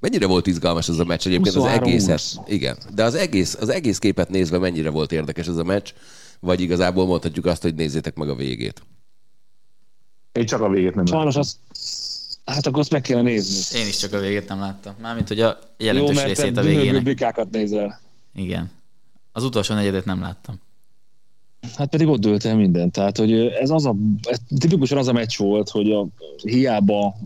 Mennyire volt izgalmas ez a meccs egyébként az 23-20. egészet? Igen, de az egész, az egész képet nézve mennyire volt érdekes ez a meccs, vagy igazából mondhatjuk azt, hogy nézzétek meg a végét. Én csak a végét nem Sajnos az... Hát akkor azt meg kéne nézni. Én is csak a végét nem láttam. Mármint, hogy a Jó, jelentős mert részét a végének. bikákat nézel. Igen. Az utolsó negyedet nem láttam. Hát pedig ott dőlt el minden. Tehát, hogy ez az a, ez tipikusan az a meccs volt, hogy a, hiába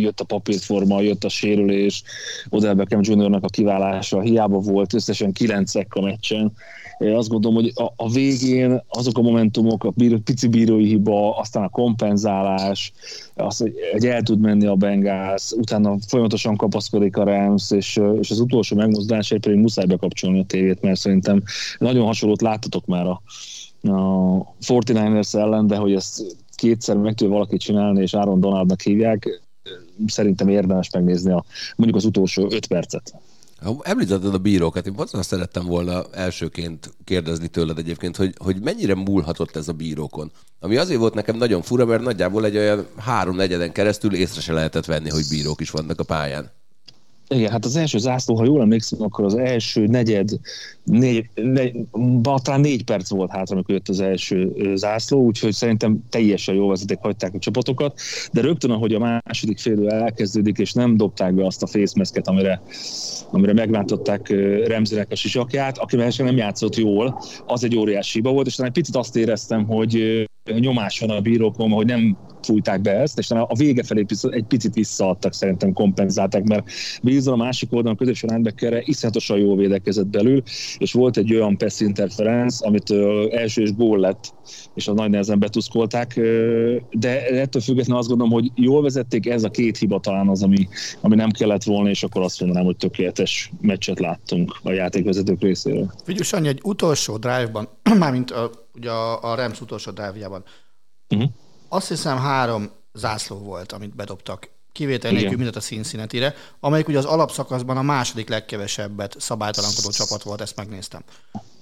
jött a papírforma, jött a sérülés, Odell Beckham Jr.-nak a kiválása, hiába volt összesen kilencek a meccsen. Azt gondolom, hogy a, a végén azok a momentumok, a bíró, pici bírói hiba, aztán a kompenzálás, az, hogy el tud menni a Bengals, utána folyamatosan kapaszkodik a Rams, és, és az utolsó megmozdulásért pedig muszáj bekapcsolni a tévét, mert szerintem nagyon hasonlót láttatok már a, a 49ers ellen, de hogy ezt kétszer meg tudja valaki csinálni, és Aaron Donaldnak hívják, szerintem érdemes megnézni a, mondjuk az utolsó öt percet. Említetted a bírókat, én pont szerettem volna elsőként kérdezni tőled egyébként, hogy, hogy mennyire múlhatott ez a bírókon. Ami azért volt nekem nagyon fura, mert nagyjából egy olyan három negyeden keresztül észre se lehetett venni, hogy bírók is vannak a pályán. Igen, hát az első zászló, ha jól emlékszem, akkor az első negyed, négy, ba- talán négy perc volt hátra, amikor jött az első zászló, úgyhogy szerintem teljesen jó vezeték hagyták a csapatokat, de rögtön, ahogy a második félő elkezdődik, és nem dobták be azt a fészmeszket, amire, amire megvántották ö, Remzinek a sisakját, aki másik nem játszott jól, az egy óriási hiba volt, és talán egy picit azt éreztem, hogy nyomás van a bírókon, hogy nem fújták be ezt, és talán a vége felé egy picit visszaadtak, szerintem kompenzálták, mert Wilson a másik oldalon a középső linebackere iszonyatosan jól védekezett belül, és volt egy olyan pass interference, amit első és gól lett, és az nagy nehezen betuszkolták, de ettől függetlenül azt gondolom, hogy jól vezették, ez a két hiba talán az, ami, ami nem kellett volna, és akkor azt mondanám, hogy tökéletes meccset láttunk a játékvezetők részéről. Figyelj, Sanyi, egy utolsó drive-ban, mármint a, ugye a, a Rams utolsó drive-jában, Uh-huh. Azt hiszem három zászló volt, amit bedobtak. Kivétel nélkül mindent a Cincinnati-re, amelyik ugye az alapszakaszban a második legkevesebbet szabálytalankodó csapat volt, ezt megnéztem.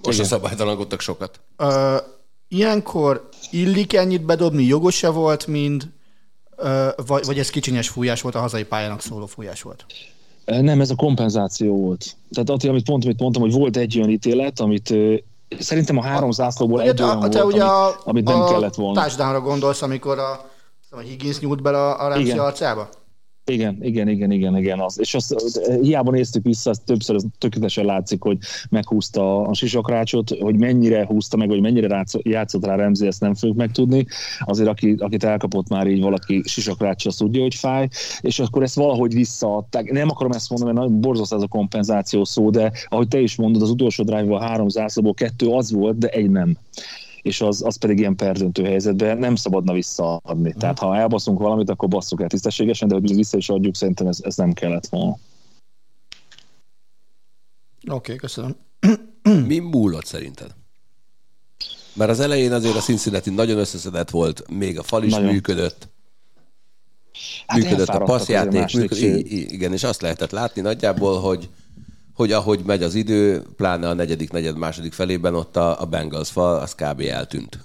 Most a szabálytalankodtak sokat. Ö, ilyenkor illik ennyit bedobni, jogos-e volt mind, ö, vagy, vagy ez kicsinyes fújás volt, a hazai pályának szóló fújás volt? Nem, ez a kompenzáció volt. Tehát Atti, amit pont, amit mondtam, hogy volt egy olyan ítélet, amit szerintem a három zászlóból egy olyan a, volt, ugye amit, a, amit nem a kellett volna. touchdownra gondolsz, amikor a, a Higgins nyújt bele a, a Ramsey arcába? Igen, igen, igen, igen, igen. Az. És azt eh, hiába néztük vissza, azt többször az tökéletesen látszik, hogy meghúzta a sisakrácsot, hogy mennyire húzta meg, vagy mennyire játszott rá Remzi, ezt nem fogjuk megtudni. Azért, aki, akit elkapott már így valaki sisakrács, azt tudja, hogy fáj, és akkor ezt valahogy visszaadták. Nem akarom ezt mondani, mert nagyon borzasztó ez a kompenzáció szó, de ahogy te is mondod, az utolsó drive-ból három zászlóból kettő az volt, de egy nem és az, az pedig ilyen perdöntő helyzetben nem szabadna visszaadni. Tehát ha elbaszunk valamit, akkor basszuk el tisztességesen, de hogy vissza is adjuk, szerintem ez, ez nem kellett volna. Oké, okay, köszönöm. Mi múlott szerinted? Mert az elején azért a Cincinnati nagyon összeszedett volt, még a fal is Nagyon. működött. Hát működött a passzjáték, működött, igen, és azt lehetett látni nagyjából, hogy, hogy ahogy megy az idő, pláne a negyedik, negyed második felében ott a, a Bengals fal, az kb. eltűnt.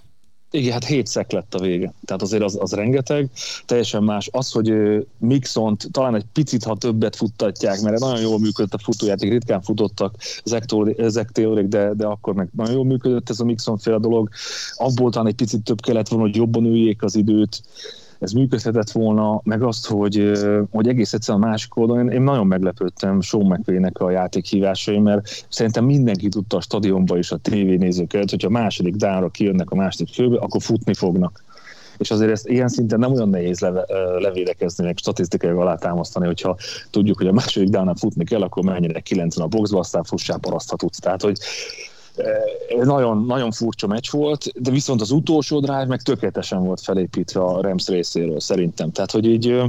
Igen, hát hét szek lett a vége. Tehát azért az, az rengeteg, teljesen más. Az, hogy Mixont talán egy picit, ha többet futtatják, mert nagyon jól működött a futójáték, ritkán futottak Zach Taylorék, de, de akkor meg nagyon jól működött ez a Mixon féle dolog. Abból talán egy picit több kellett volna, hogy jobban üljék az időt. Ez működhetett volna, meg azt, hogy, hogy egész egyszerűen a másik oldalon én, nagyon meglepődtem Sean McVay-nek a játékhívásai, mert szerintem mindenki tudta a stadionba és a tévénézőket, hogyha a második dánra kijönnek a második főbe, akkor futni fognak és azért ezt ilyen szinten nem olyan nehéz leve, levédekezni, meg statisztikai alátámasztani, hogyha tudjuk, hogy a második dánál futni kell, akkor menjenek 90 a boxba, aztán fussál parasztha tudsz. Tehát, hogy nagyon, nagyon furcsa meccs volt, de viszont az utolsó drive meg tökéletesen volt felépítve a Rams részéről szerintem. Tehát, hogy így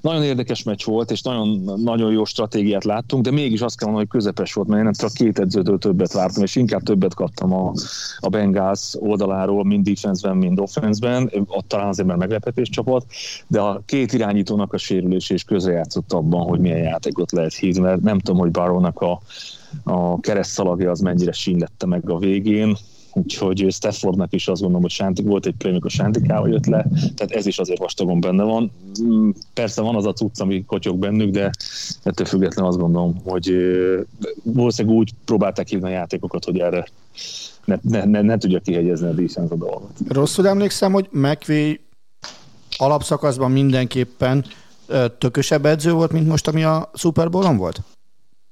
nagyon érdekes meccs volt, és nagyon, nagyon jó stratégiát láttunk, de mégis azt kell mondani, hogy közepes volt, mert én nem csak két edzőtől többet vártam, és inkább többet kaptam a, a Bengals oldaláról, mind defenseben, mind offenseben, ott talán azért mert meglepetés csapat, de a két irányítónak a sérülés és közrejátszott abban, hogy milyen játékot lehet hívni, mert nem tudom, hogy Barónak a a keresztszalagja az mennyire sínlette meg a végén, úgyhogy Staffordnak is azt gondolom, hogy Sántik volt egy play, amikor Sántikával jött le, tehát ez is azért vastagon benne van. Mm, persze van az a cucc, ami kotyog bennük, de ettől függetlenül azt gondolom, hogy valószínűleg úgy próbálták hívni a játékokat, hogy erre ne, ne, ne, ne tudja kihegyezni a defense a dolgot. Rosszul emlékszem, hogy McVay alapszakaszban mindenképpen tökösebb edző volt, mint most, ami a Super Bowl-on volt?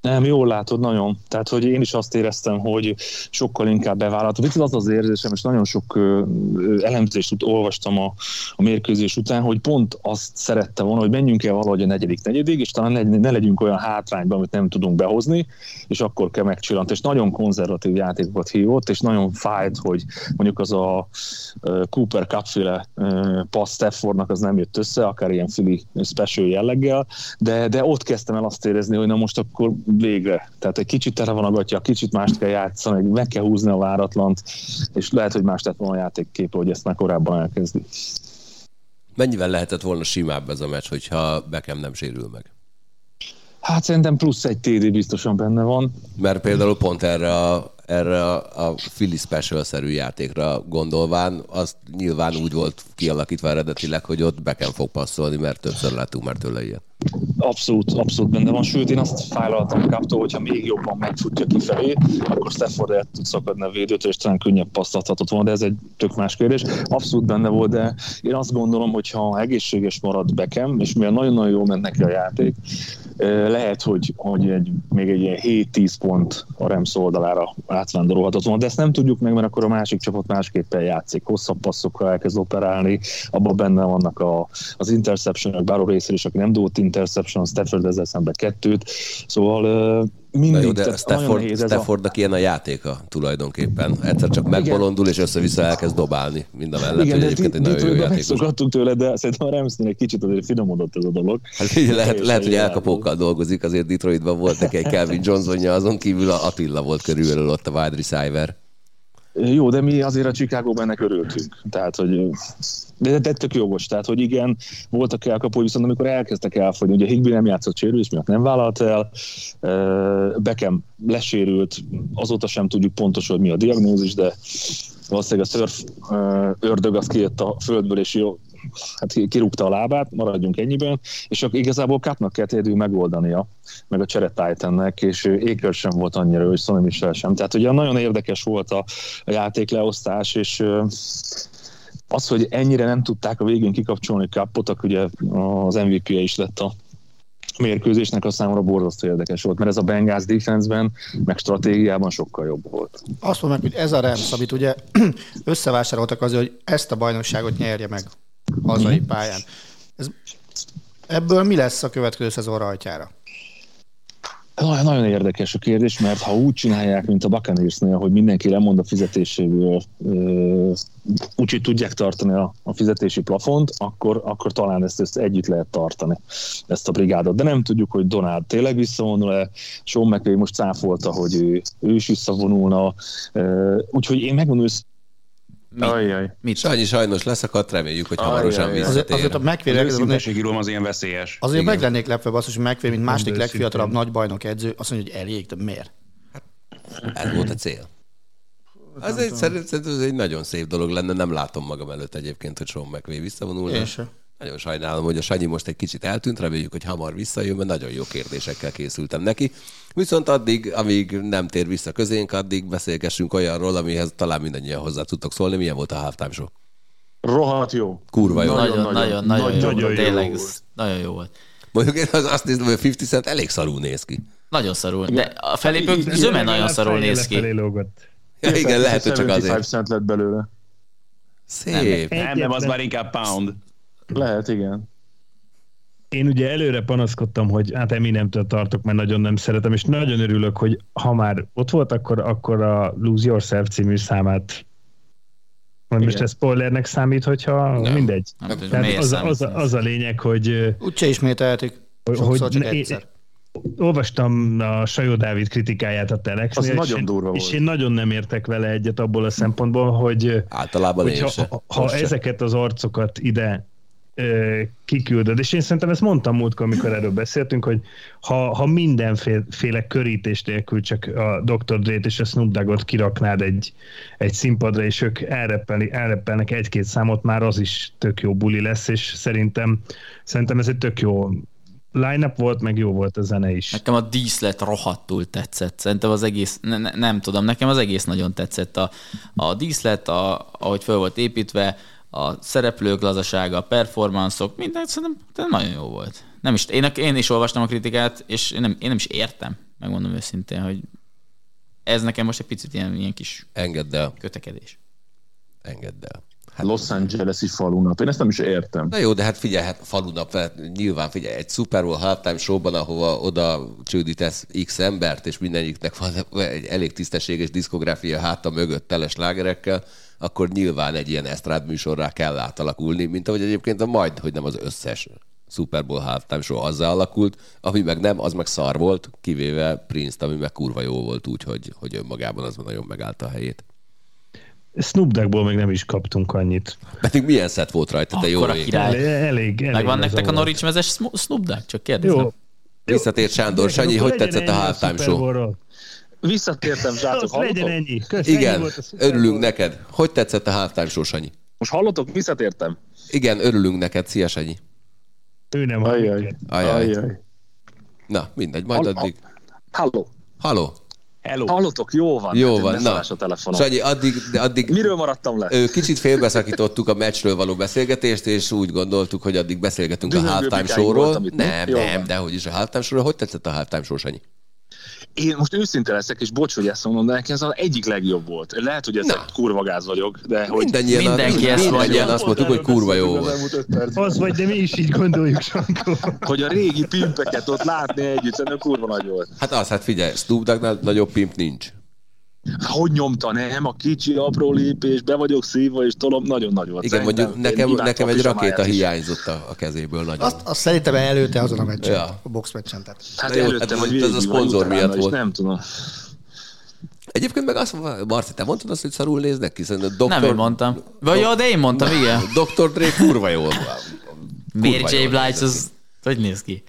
Nem, jól látod, nagyon. Tehát, hogy én is azt éreztem, hogy sokkal inkább bevállalható. Itt az az érzésem, és nagyon sok elemzést olvastam a, a mérkőzés után, hogy pont azt szerette volna, hogy menjünk el valahogy a negyedik negyedig, és talán ne, ne legyünk olyan hátrányban, amit nem tudunk behozni, és akkor kell megcsillant. És nagyon konzervatív játékokat hívott, és nagyon fájt, hogy mondjuk az a Cooper Cup-féle passz Staffordnak az nem jött össze, akár ilyen fili special jelleggel, de, de ott kezdtem el azt érezni, hogy na most akkor végre. Tehát egy kicsit tele van a gatya, kicsit mást kell játszani, meg kell húzni a váratlant, és lehet, hogy más tett volna a játékkép, hogy ezt már korábban elkezdi. Mennyivel lehetett volna simább ez a meccs, hogyha Beckham nem sérül meg? Hát szerintem plusz egy TD biztosan benne van. Mert például pont erre a, erre a, a Philly Special-szerű játékra gondolván, azt nyilván úgy volt kialakítva eredetileg, hogy ott be kell fog passzolni, mert többször láttunk már tőle ilyet. Abszolút, abszolút benne van. Sőt, én azt fájlaltam kaptól, hogyha még jobban megfutja kifelé, akkor Stafford el tud szakadni a védőtől, és talán könnyebb passzathatott volna, de ez egy tök más kérdés. Abszolút benne volt, de én azt gondolom, hogy ha egészséges marad Bekem, és mivel nagyon-nagyon jól ment neki a játék, lehet, hogy, hogy egy, még egy ilyen 7-10 pont a Rams oldalára átvándorolhatott volna, de ezt nem tudjuk meg, mert akkor a másik csapat másképpen játszik, hosszabb passzokkal elkezd operálni, abban benne vannak a, az interception Barrow részéről is, aki nem dobott interception, Stafford ezzel szemben kettőt, szóval mindig. jó, de Stafford, Staffordnak a... ilyen a játéka tulajdonképpen. Egyszer csak megbolondul, és össze-vissza elkezd dobálni. Mind a mellett, Igen, hogy egyébként egy nagyon jó játékos. Megszokhattunk tőle, de szerintem a Ramsnél kicsit azért finomodott ez a dolog. Hát, lehet, lehet, hogy elkapókkal dolgozik, azért Detroitban volt neki egy Calvin Johnsonja, azon kívül a Attila volt körülbelül ott a wide receiver. Jó, de mi azért a chicago ennek örültünk. Tehát, hogy de, de tök jogos, tehát, hogy igen, voltak elkapói, viszont amikor elkezdtek elfogyni, ugye Higby nem játszott sérülés miatt nem vállalt el, Bekem lesérült, azóta sem tudjuk pontosan, hogy mi a diagnózis, de valószínűleg a szörf ördög az kijött a földből, és jó, hát kirúgta a lábát, maradjunk ennyiben, és akkor igazából Kapnak kell egyedül megoldania, meg a Cseret Titannek, és Éker sem volt annyira, hogy Sonny Michel sem. Tehát ugye nagyon érdekes volt a, a játék leosztás, és az, hogy ennyire nem tudták a végén kikapcsolni Kapot, akkor ugye az MVP-je is lett a mérkőzésnek a számomra borzasztó érdekes volt, mert ez a Bengals defenseben, meg stratégiában sokkal jobb volt. Azt mondom, hogy ez a Rams, amit ugye összevásároltak azért, hogy ezt a bajnokságot nyerje meg hazai mhm. pályán. Ez, ebből mi lesz a következő szezon rajtjára? Nagyon, nagyon érdekes a kérdés, mert ha úgy csinálják, mint a Buccaneersnél, hogy mindenki lemond a fizetéséből, úgyhogy tudják tartani a, a fizetési plafont, akkor, akkor talán ezt, ezt együtt lehet tartani, ezt a brigádot. De nem tudjuk, hogy Donald tényleg visszavonul-e, Sean McVay most cáfolta, hogy ő, ő is visszavonulna, úgyhogy én megmondom mi? Ajjaj. Mit? Sanyi sajnos leszakadt, reméljük, hogy hamarosan visszatér. Azért, azért a McVay az, az ilyen veszélyes. Azért Igen. meg lennék lepve basszus, hogy McVay, mint második legfiatalabb nagy bajnok edző, azt mondja, hogy elég, de miért? Hát, ez volt a cél. Egy, szerintem ez egy nagyon szép dolog lenne, nem látom magam előtt egyébként, hogy Sean McVay visszavonulna. Én sem. Nagyon sajnálom, hogy a Sanyi most egy kicsit eltűnt, reméljük, hogy hamar visszajön, mert nagyon jó kérdésekkel készültem neki. Viszont addig, amíg nem tér vissza közénk, addig beszélgessünk olyanról, amihez talán mindannyian hozzá tudtok szólni. Milyen volt a halftime show? Rohadt jó. Kurva jó. Nagyon, Nagyon, nagyon, nagyon, nagyon, jó nagyon volt. jó Tényleg, volt. ez nagyon jó volt. Mondjuk én az- azt nézem, hogy 50 Cent elég szarul néz ki. Nagyon szarul. De a felépők zöme nagyon szarul néz ki. Ja, igen, lehet, hogy csak 75 azért. cent lett belőle. Szép. Nem, nem, az már inkább pound. Lehet, igen. Én ugye előre panaszkodtam, hogy hát Eminemtől tartok, mert nagyon nem szeretem, és nagyon örülök, hogy ha már ott volt, akkor, akkor a Lose Yourself című számát most Igen. ez spoilernek számít, hogyha Nem. mindegy. Nem Tehát az, számít az, a- az a lényeg, hogy Úgyse ismételtük. Hogy- Sokszor hogy csak egyszer. olvastam a Sajó Dávid kritikáját a Telexnél, Az és nagyon én- durva és volt. én nagyon nem értek vele egyet abból a szempontból, hogy Általában hogyha, ha, ha Most ezeket az arcokat ide kiküldöd, és én szerintem ezt mondtam múltkor, amikor erről beszéltünk, hogy ha, ha mindenféle körítés nélkül csak a Dr. Dre-t és a Snoop Dogg-ot kiraknád egy, egy színpadra, és ők elreppelnek egy-két számot, már az is tök jó buli lesz, és szerintem, szerintem ez egy tök jó line-up volt, meg jó volt a zene is. Nekem a díszlet rohadtul tetszett. Szerintem az egész, ne, ne, nem tudom, nekem az egész nagyon tetszett. A, a díszlet, a, ahogy föl volt építve, a szereplők lazasága, a performanszok, minden szerintem nagyon jó volt. Nem is, én, én is olvastam a kritikát, és én nem, én nem is értem, megmondom őszintén, hogy ez nekem most egy picit ilyen, ilyen kis Engedd el, kötekedés. engedd el. Hát Los Angeles-i falunap. Én ezt nem is értem. Na jó, de hát figyelj, hát falunap, hát nyilván figyelj, egy Super Bowl halftime showban, ahova oda csődítesz x embert, és mindegyiknek van egy elég tisztességes diszkográfia háta mögött tele slágerekkel, akkor nyilván egy ilyen esztrád műsorrá kell átalakulni, mint ahogy egyébként a majd, hogy nem az összes Super Bowl halftime show azzá alakult, ami meg nem, az meg szar volt, kivéve Prince-t, ami meg kurva jó volt úgy, hogy, önmagában az nagyon megállta a ég. Snoop Doggból még nem is kaptunk annyit. Pedig milyen szett volt rajta, te jó. Elég, elég, elég Megvan nektek a. Norwich mezes Sno- Snoop Dogg? Csak kérdezem. Jó. Visszatért Sándor, Sanyi, hogy tetszett a halftime show? Visszatértem, zsátok, Az legyen ennyi. Kösz, Igen, örülünk neked. Hogy tetszett a halftime show, Sanyi? Most hallottok, visszatértem. Igen, örülünk neked. Szia, Sanyi. Ő nem Ajaj. hallja. Ajaj. Ajaj. Na, mindegy, majd Hall- addig. Halló, Haló. Hello. hallottok, jó van. Jó Hát van, na. a telefonom. Sanyi, addig, addig Miről maradtam le? kicsit félbeszakítottuk a meccsről való beszélgetést, és úgy gondoltuk, hogy addig beszélgetünk a Dühöngő halftime pikáink showról. Nem, Jó nem, van. de hogy is a halftime showról. Hogy tetszett a halftime show, Sanyi? Én most őszinte leszek, és bocs, hogy ezt mondom, de nekem ez az egyik legjobb volt. Lehet, hogy ez Na. egy kurva gáz vagyok, de hogy Mindennyian, Mindenki ezt mondja. azt mondtuk, hogy kurva jó volt. Az vagy, de mi is így gondoljuk, Sankó. hogy a régi pimpeket ott látni együtt, szerintem kurva nagy volt. Hát az, hát figyelj, Snoop Doggnál nagyobb pimp nincs. Hogy nyomta, nem? A kicsi, apró lépés, be vagyok szívva, és tolom, nagyon nagy volt. Igen, Szerintem mondjuk nekem, nekem egy rakéta hiányzott a, a kezéből nagyon. Azt, azt szerintem előtte azon a meccsen, Ja. a box meccsen. Tehát. Hát jó, előtte, hát vagy ez a szponzor miatt volt. Nem tudom. Egyébként meg azt, Marci, te mondtad azt, hogy szarul néznek ki? Szerintem Dr. Nem én mondtam. Vagy jó, de én mondtam, igen. Dr. Dre kurva jó. Mary Kurva J. jól Blige, az hogy néz ki?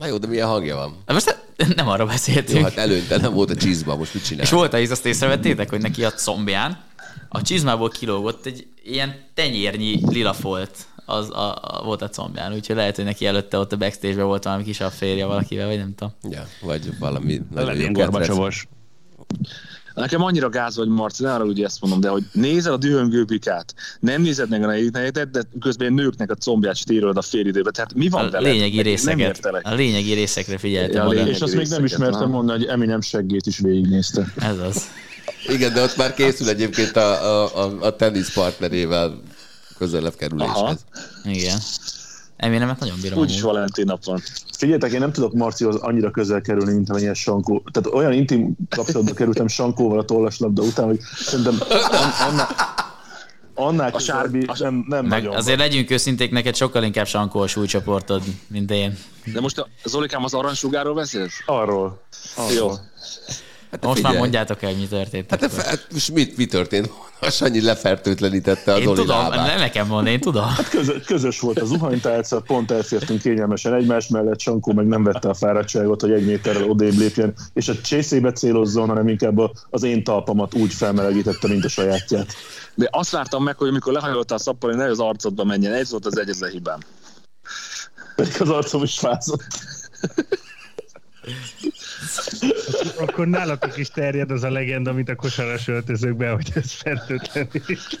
Na jó, de milyen hangja van? Na most nem arra Jó, beszéltünk. hát előnytelen volt a cheese most mit csinál? És volt az, azt észrevettétek, hogy neki a combján a csizmából kilógott egy ilyen tenyérnyi lila folt az a, a, volt a combján, úgyhogy lehet, hogy neki előtte ott a backstage volt valami kis férje valakivel, vagy nem tudom. Ja, vagy valami nagyon jó. Gorbacsovos. Nekem annyira gáz vagy, Marci, ne arra ugye ezt mondom, de hogy nézel a dühöngő bikát, nem nézed meg a negyedet, de közben a nőknek a combját stírod a fél időben. Tehát mi van A veled? lényegi Nem részeket, a lényegi részekre figyeltem Ja, a oda. lényeg- És azt még nem ismertem na. mondani, hogy Eminem seggét is végignézte. Ez az. Igen, de ott már készül egyébként a, a, a, a tenisz partnerével közelebb kerüléshez. Igen. Eminemet nagyon bírom. Úgyis. Valentin nap van. Figyeljetek, én nem tudok Marcihoz annyira közel kerülni, mint amennyien Sankó. Tehát olyan intim kapcsolatba kerültem Sankóval a tollaslabda után, hogy szerintem an- annál, annál a sárbi nem, nem Meg nagyon azért legyünk őszinték, neked sokkal inkább Sankó a súlycsoportod, mint én. De most a Zolikám az aranysugárról beszélsz? Arról. Jó. Hát Most már figyelj. mondjátok el, mi történt. Hát, de, hát most mit, mi történt? A Sanyi lefertőtlenítette a én Zoli tudom, lábát. nem nekem mondani, én tudom. Közös, közös volt a zuhanytálca, pont elfértünk kényelmesen egymás mellett, Sankó meg nem vette a fáradtságot, hogy egy méterrel odébb lépjen, és a csészébe célozzon, hanem inkább a- az én talpamat úgy felmelegítette, mint a sajátját. De azt vártam meg, hogy amikor lehajoltál a szappal, hogy ne az arcodba menjen. Ez volt az egyetlen hibám. Pedig az arcom is fázott. Akkor nálatok is terjed az a legenda, mint a kosaras öltözőkben, hogy ez fertőtlenít.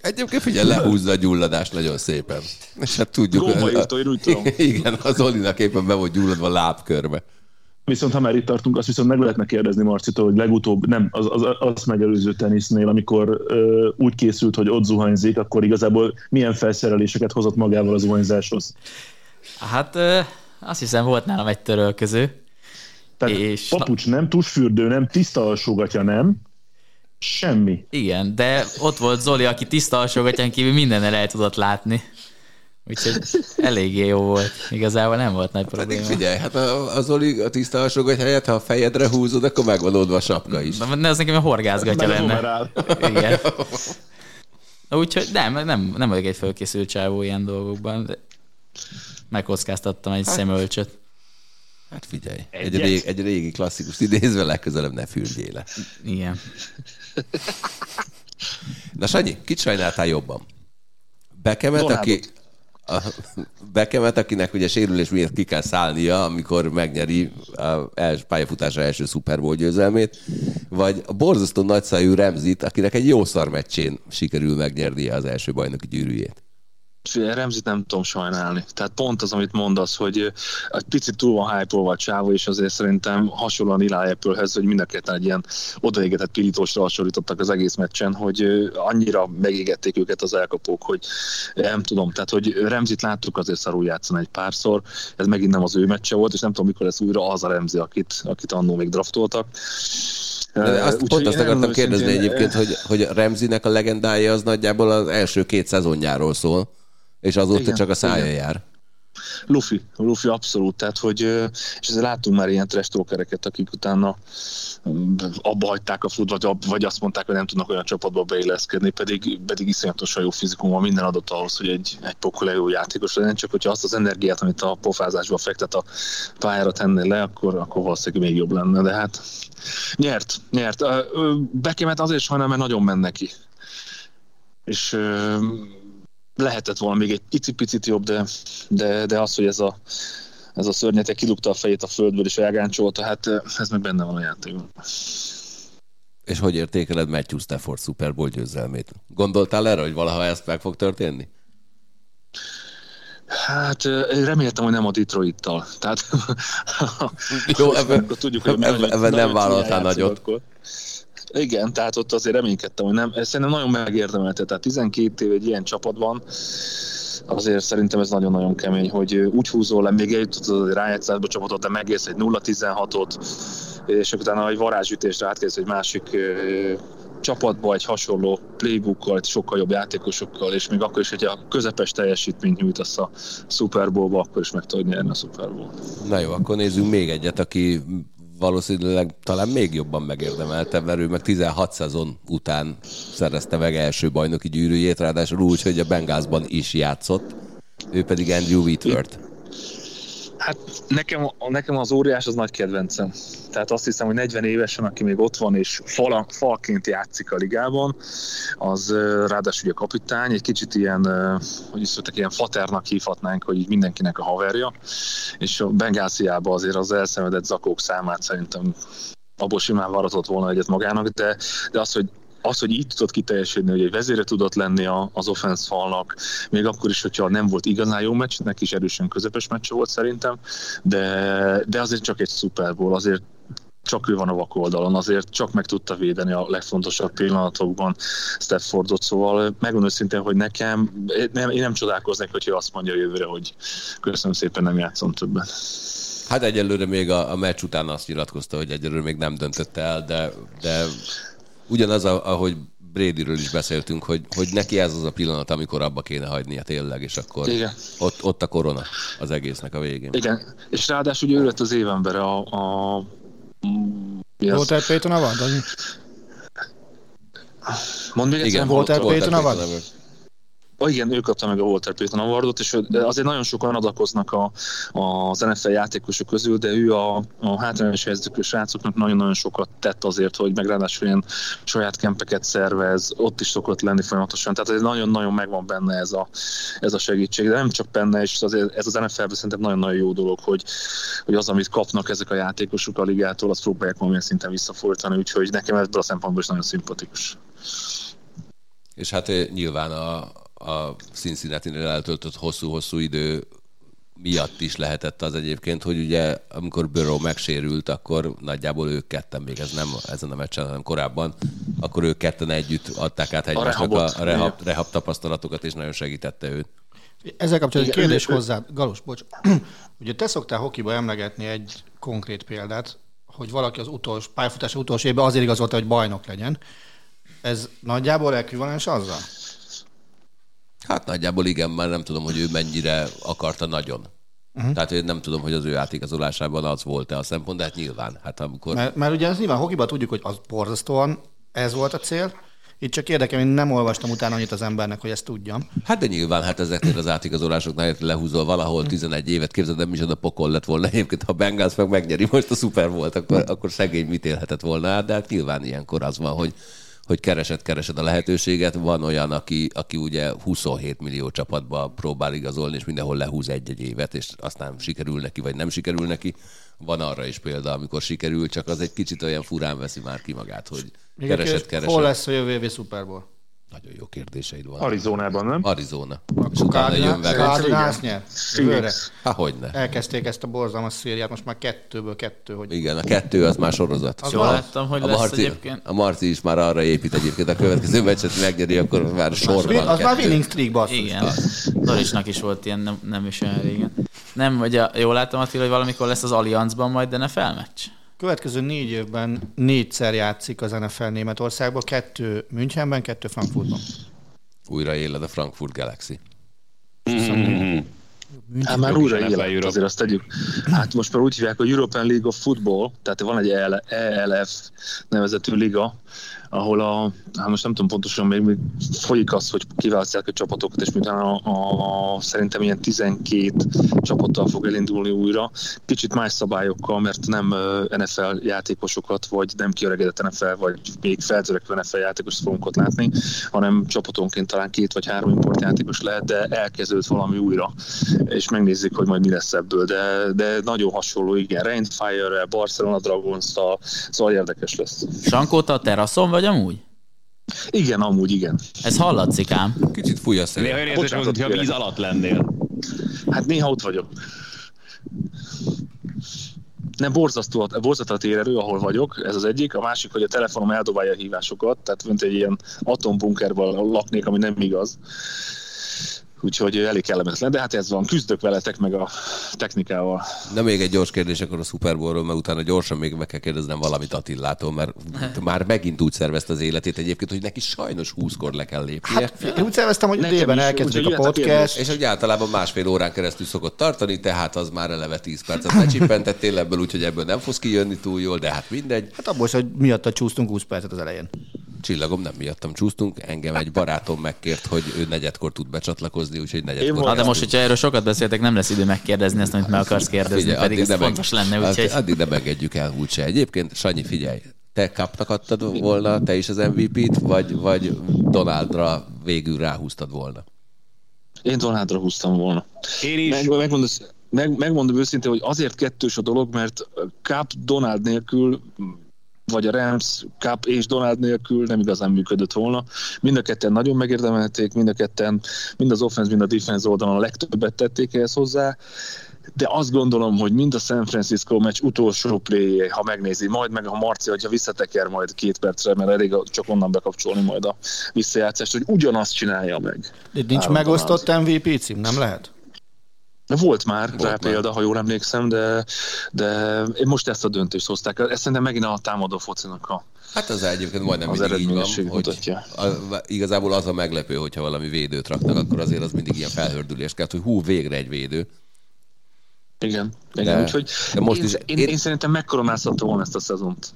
Egyébként figyelj, lehúzza a gyulladást nagyon szépen. És hát tudjuk. Gomba írta, én úgy tudom. Igen, az Olinak éppen be volt gyulladva a lábkörbe. Viszont ha már itt tartunk, azt viszont meg lehetne kérdezni Marcitól, hogy legutóbb, nem, az, az, az megelőző tenisznél, amikor ö, úgy készült, hogy ott zuhanyzik, akkor igazából milyen felszereléseket hozott magával a zuhanyzáshoz. Hát ö, azt hiszem volt nálam egy törölköző. Tehát és papucs nem, tusfürdő nem, tiszta alsógatja nem, semmi. Igen, de ott volt Zoli, aki tiszta alsógatján kívül mindennel el tudott látni. Úgyhogy eléggé jó volt. Igazából nem volt nagy probléma. Pedig figyelj, hát a, az Oli a tiszta alsógat helyett, ha a fejedre húzod, akkor megvan oldva a sapka is. Na, ne, az nekem a horgázgatja lenne. Igen. Úgyhogy nem, nem, nem vagyok egy fölkészült csávó ilyen dolgokban. De megkockáztattam egy hát, szemölcsöt. Hát figyelj, egy, rég, egy régi klasszikus idézve legközelebb ne fürdjél le. Igen. Na Sanyi, kit sajnáltál jobban? Bekemet, aki, a Bekemet, akinek ugye sérülés miatt ki kell szállnia, amikor megnyeri a els, pályafutása első Super Bowl győzelmét, vagy a borzasztó nagyszájú Remzit, akinek egy jó szarmeccsén sikerül megnyernie az első bajnoki gyűrűjét. Remzit nem tudom sajnálni. Tehát pont az, amit mondasz, hogy egy picit túl van hype a csávó, és azért szerintem hasonlóan Eli apple hogy mind a ketten egy ilyen odaégetett pirítósra hasonlítottak az egész meccsen, hogy annyira megégették őket az elkapók, hogy nem tudom, tehát hogy Remzit láttuk azért szarul játszani egy párszor, ez megint nem az ő meccse volt, és nem tudom, mikor lesz újra az a Remzi, akit, akit annó még draftoltak. De azt, pont azt akartam kérdezni szintén, egyébként, hogy, hogy Remzinek a legendája az nagyjából az első két szezonjáról szól és azóta igen, csak a szája igen. jár. Luffy, Luffy abszolút, tehát hogy, és ezzel láttunk már ilyen trash akik utána abba hagyták a fut, vagy, vagy azt mondták, hogy nem tudnak olyan csapatba beilleszkedni, pedig, pedig iszonyatosan jó fizikum van, minden adott ahhoz, hogy egy, egy pokol jó játékos legyen, csak hogyha azt az energiát, amit a pofázásba fektet a pályára tenni le, akkor, akkor valószínűleg még jobb lenne, de hát nyert, nyert. Bekemet azért sajnálom, mert nagyon menne ki. És lehetett volna még egy picit jobb, de, de, de az, hogy ez a, ez a szörnyete kidugta a fejét a földből és elgáncsolta, hát ez meg benne van a játékban. És hogy értékeled Matthew Stafford Super Bowl győzelmét? Gondoltál erre, hogy valaha ezt meg fog történni? Hát reméltem, hogy nem a Detroit-tal. Tehát, Jó, ebben, tudjuk, hogy ebben, ebben nem vállaltál nagyot. Akkor. Igen, tehát ott azért reménykedtem, hogy nem, ez szerintem nagyon megérdemelte, tehát 12 év egy ilyen csapatban, azért szerintem ez nagyon-nagyon kemény, hogy úgy húzol le, még eljutott az rájátszásba csapatot, de megérsz egy 0-16-ot, és utána egy varázsütésre átkérdez egy másik csapatba egy hasonló playbookkal, sokkal jobb játékosokkal, és még akkor is, hogy a közepes teljesítményt nyújtasz a Super Bowl-ba, akkor is meg tudod nyerni a Super Bowl. Na jó, akkor nézzünk még egyet, aki valószínűleg talán még jobban megérdemelte, mert ő meg 16 szezon után szerezte meg első bajnoki gyűrűjét, ráadásul úgy, hogy a Bengázban is játszott, ő pedig Andrew Whitworth. Hát nekem, nekem az óriás az nagy kedvencem. Tehát azt hiszem, hogy 40 évesen, aki még ott van és fal, falként játszik a ligában, az ráadásul ugye kapitány, egy kicsit ilyen, hogy is szóltak, ilyen faternak hívhatnánk, hogy így mindenkinek a haverja, és a Bengáziában azért az elszenvedett zakók számát szerintem abból simán varatott volna egyet magának, de, de az, hogy az, hogy így tudott kiteljesedni, hogy egy vezére tudott lenni az offense falnak, még akkor is, hogyha nem volt igazán jó meccs, neki is erősen közepes meccs volt szerintem, de, de azért csak egy Super Bowl, azért csak ő van a vak oldalon, azért csak meg tudta védeni a legfontosabb pillanatokban Staffordot, szóval megmondom őszintén, hogy nekem, nem, én nem csodálkoznék, hogyha azt mondja jövőre, hogy köszönöm szépen, nem játszom többen. Hát egyelőre még a, a meccs után azt nyilatkozta, hogy egyelőre még nem döntötte el, de, de ugyanaz, ahogy Bradyről is beszéltünk, hogy, hogy neki ez az a pillanat, amikor abba kéne hagynia tényleg, és akkor Igen. Ott, ott a korona az egésznek a végén. Igen, és ráadásul ő lett az évembere a, a Walter Payton a vad? Mondd még egyszer, Walter Payton a vad? Igen, ő kapta meg a Walter Payton Awardot, és azért nagyon sokan adakoznak a, az NFL játékosok közül, de ő a, a hátrányos helyzetű srácoknak nagyon-nagyon sokat tett azért, hogy meg ráadásul ilyen saját kempeket szervez, ott is szokott lenni folyamatosan, tehát nagyon-nagyon megvan benne ez a, ez a segítség, de nem csak benne, és azért ez az NFL-ben szerintem nagyon-nagyon jó dolog, hogy, hogy az, amit kapnak ezek a játékosok a ligától, azt próbálják valamilyen szinten visszafordítani, úgyhogy nekem ebből a szempontból is nagyon szimpatikus. És hát ö, nyilván a, a Cincinnati-nél eltöltött hosszú-hosszú idő miatt is lehetett az egyébként, hogy ugye amikor Burrow megsérült, akkor nagyjából ők ketten, még ez nem ezen a meccsen, hanem korábban, akkor ők ketten együtt adták át egymásnak a, a rehab, rehab tapasztalatokat, és nagyon segítette őt. Ezzel kapcsolatban egy kérdés hozzá, Galus, bocs. Ugye te szoktál hokiba emlegetni egy konkrét példát, hogy valaki az utolsó, pályafutása utolsó évben azért igazolta, hogy bajnok legyen. Ez nagyjából ekvivalens azzal? Hát nagyjából igen, már nem tudom, hogy ő mennyire akarta nagyon. Uh-huh. Tehát én nem tudom, hogy az ő átigazolásában az volt-e a szempont, de hát nyilván. Hát amikor... Mert, mert ugye ez nyilván hokiban tudjuk, hogy az borzasztóan ez volt a cél. Itt csak érdekel, én nem olvastam utána annyit az embernek, hogy ezt tudjam. Hát de nyilván, hát ezeknél az átigazolásoknál hát lehúzol valahol 11 évet, képzeld, nem is a pokol lett volna egyébként, ha Bengals meg megnyeri most a szuper volt, akkor, akkor szegény mit élhetett volna de hát nyilván ilyenkor az van, hogy hogy keresed, keresed a lehetőséget. Van olyan, aki, aki ugye 27 millió csapatba próbál igazolni, és mindenhol lehúz egy-egy évet, és aztán sikerül neki, vagy nem sikerül neki. Van arra is példa, amikor sikerül, csak az egy kicsit olyan furán veszi már ki magát, hogy keresed, keresed. Hol lesz a jövő évi Super Bowl? Nagyon jó kérdéseid van. Arizonában, nem? Arizona. És Akkor utána jön Cardinals Vegas. Cardinals nyer? Jövőre? Phoenix. Há, hogyne. Elkezdték ezt a borzalmas szériát, most már kettőből kettő, hogy Igen, a kettő az már sorozat. Azt jól láttam, hogy a lesz Marci, egyébként. A Marci is már arra épít egyébként a következő meccset megnyeri, akkor már sorban az, az már winning streak basszus. Igen. Dorisnak is volt ilyen, nem, nem is olyan régen. Nem, vagy a, jól láttam Attila, hogy valamikor lesz az Allianzban majd NFL meccs? Következő négy évben négyszer játszik az NFL Németországban, kettő Münchenben, kettő Frankfurtban. Újra éled a Frankfurt Galaxy. Hát már újra Europe. azért azt tegyük. Hát most már úgy hívják a European League of Football, tehát van egy EL- ELF nevezetű liga, ahol a, hát most nem tudom pontosan, még, még folyik az, hogy kiválasztják a csapatokat, és miután a, a, szerintem ilyen 12 csapattal fog elindulni újra. Kicsit más szabályokkal, mert nem NFL játékosokat, vagy nem kiöregedett NFL, vagy még feltörekvő NFL játékost fogunk ott látni, hanem csapatonként talán két vagy három import játékos lehet, de elkezdődött valami újra, és megnézzük, hogy majd mi lesz ebből, de, de nagyon hasonló, igen, Rainfire-rel, Barcelona dragons szóval érdekes lesz. Sankóta teraszon vagy amúgy? Igen, amúgy igen. Ez hallatszik ám. Kicsit fúj a Néha szél. olyan érzés, mintha víz alatt lennél. Hát néha ott vagyok. Nem borzasztó, borzasztó a térerő, ahol vagyok, ez az egyik. A másik, hogy a telefonom eldobálja a hívásokat, tehát mint egy ilyen atombunkerban laknék, ami nem igaz. Úgyhogy elég kellemetlen, de hát ez van, küzdök veletek meg a technikával. Na még egy gyors kérdés akkor a Super Bowl-ról, mert utána gyorsan még meg kell kérdeznem valamit Attillától, mert már megint úgy szervezte az életét egyébként, hogy neki sajnos 20-kor le kell lépnie. Hát, Én úgy szerveztem, hogy délben elkezdjük a jöhet a podcast. és hogy általában másfél órán keresztül szokott tartani, tehát az már eleve 10 percet lecsippentettél ebből, úgyhogy ebből nem fogsz kijönni túl jól, de hát mindegy. Hát abból is, hogy miatta csúsztunk 20 percet az elején. Csillagom, nem miattam csúsztunk, engem egy barátom megkért, hogy ő negyedkor tud becsatlakozni, úgyhogy negyedkor. Na de most, hogyha erről sokat beszéltek, nem lesz idő megkérdezni azt, amit meg akarsz kérdezni, Figyelj, pedig ez ne fontos meg- lenne, úgyhogy... addig- Addig nem engedjük el úgyse. Egyébként, Sanyi, figyelj, te kapnak adtad volna, te is az MVP-t, vagy, vagy Donaldra végül ráhúztad volna? Én Donaldra húztam volna. Én is. Meg, megmondom, meg, megmondom őszintén, hogy azért kettős a dolog, mert Cup Donald nélkül vagy a Rams, Cup és Donald nélkül nem igazán működött volna. Mind a ketten nagyon megérdemelték, mind a ketten, mind az offense, mind a defense oldalon a legtöbbet tették ehhez hozzá, de azt gondolom, hogy mind a San Francisco meccs utolsó play ha megnézi, majd meg a Marci, hogyha visszateker majd két percre, mert elég csak onnan bekapcsolni majd a visszajátszást, hogy ugyanazt csinálja meg. Itt nincs Áron megosztott MVP cím, nem lehet? Volt már Volt rá már. példa, ha jól emlékszem, de, de én most ezt a döntést hozták. Ez szerintem megint a támadó focinak a... Hát az egyébként majdnem Az mindig így van, hogy mutatja. a, igazából az a meglepő, hogyha valami védőt raknak, akkor azért az mindig ilyen felhördülés kell, hogy hú, végre egy védő. Igen, igen. De- úgyhogy de most én, is- én, én- én, szerintem megkoronázhatta volna ezt a szezont.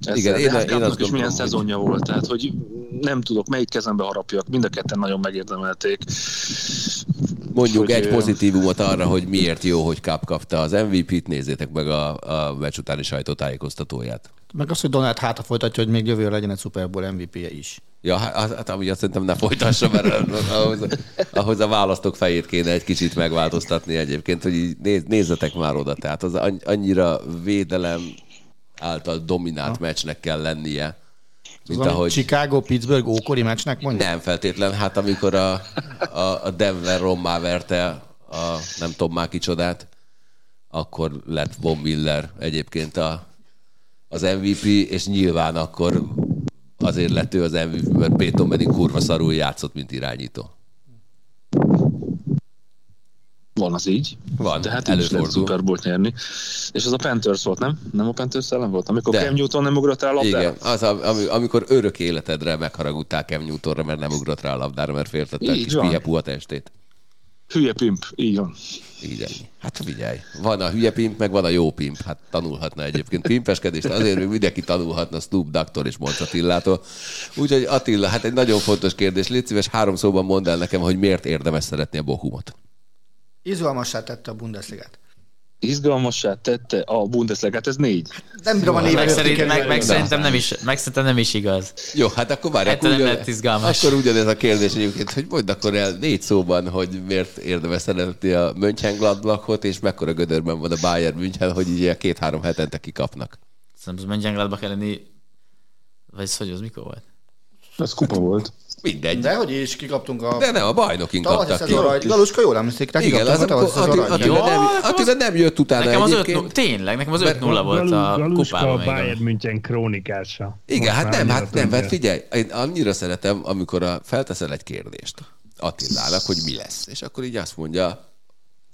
Ezzel. Igen, De én- hát én azt is milyen gondolom, hogy- szezonja volt, tehát hogy nem tudok, melyik kezembe harapjak, mind a ketten nagyon megérdemelték. Mondjuk egy pozitívumot arra, hogy miért jó, hogy Cup kapta az MVP-t, nézzétek meg a, a meccs utáni sajtótájékoztatóját. Meg az, hogy Donald hátra folytatja, hogy még jövőre legyen egy Super Bowl MVP-je is. Ja, hát, hát amúgy azt szerintem ne folytassa, mert ahhoz, ahhoz a választók fejét kéne egy kicsit megváltoztatni egyébként, hogy így néz, nézzetek már oda. Tehát az anny- annyira védelem által dominált meccsnek kell lennie, Mint Ahogy... ahogy... Chicago, Pittsburgh ókori meccsnek mondja? Nem feltétlen, hát amikor a, a, a Denver rommá verte a nem tudom már kicsodát, akkor lett Von Miller egyébként a, az MVP, és nyilván akkor azért lett ő az MVP, mert Peyton Manning kurva szarul játszott, mint irányító. Van az így. Van, De hát így előfordul. Super Bowl-t nyerni. És az a Panthers volt, nem? Nem a Panthers ellen volt? Amikor De. Cam Newton nem ugrott rá a labdára? Igen, az, ami, amikor örök életedre megharagudták Cam Newtonra, mert nem ugrott rá a labdára, mert féltette a Így kis hülye puha testét. Hülye pimp, így van. Így ennyi. Hát figyelj, van a hülye pimp, meg van a jó pimp. Hát tanulhatna egyébként pimpeskedést, azért még mindenki tanulhatna Snoop Dogg-tól és Monc Attilától. Úgyhogy Attila, hát egy nagyon fontos kérdés. Légy szíves, három szóban mondd el nekem, hogy miért érdemes szeretni a Bohumot. Izgalmassá tette a Bundesligát. Izgalmassá tette a Bundesliga, ez négy. Nem bírom a néven Meg, szerint, értékelni. meg, meg, szerintem nem is, meg szerintem nem is igaz. Jó, hát akkor már Ettől nem lett izgalmas. Akkor ugyanez a kérdés egyébként, hogy mondd akkor el négy szóban, hogy miért érdemes szeretni a Mönchengladbachot, és mekkora gödörben van a Bayern München, hogy így ilyen két-három hetente kikapnak. Szerintem az Mönchengladbach elleni... Vagy hogy az mikor volt? Ez kupa volt. Mindegy. De hogy is kikaptunk a... De nem, a bajnokin kaptak ki. szezonra, Galuska jól emlékszik rá, Igen, az, kikaptunk a tavalyi Attila. Attila, Jó, nem, Attila nem jött utána Nekem az egyébként. 5 tényleg, nekem az Mert 5-0 volt a Galuska kupában a. Bayern München krónikása. Igen, hát nem, hát nem, hát figyelj, én annyira szeretem, amikor a, felteszel egy kérdést Attilának, hogy mi lesz. És akkor így azt mondja,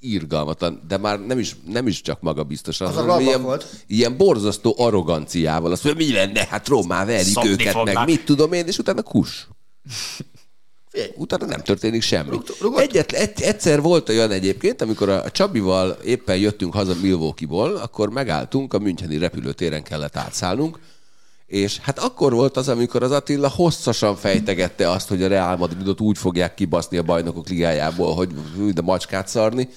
irgalmatlan, de már nem is, nem is csak maga biztos, Az a hanem ilyen, volt. ilyen borzasztó arroganciával. Azt mondja, mi lenne, hát rommá verik Szopni őket, fognak. meg mit tudom én, és utána kus. Figyelj, Utána nem történik semmi. Egyet, egy, egyszer volt olyan egyébként, amikor a Csabival éppen jöttünk haza Milwaukee-ból, akkor megálltunk, a Müncheni repülőtéren kellett átszállnunk, és hát akkor volt az, amikor az Attila hosszasan fejtegette azt, hogy a Real Madridot úgy fogják kibaszni a bajnokok ligájából, hogy de macskát szarni,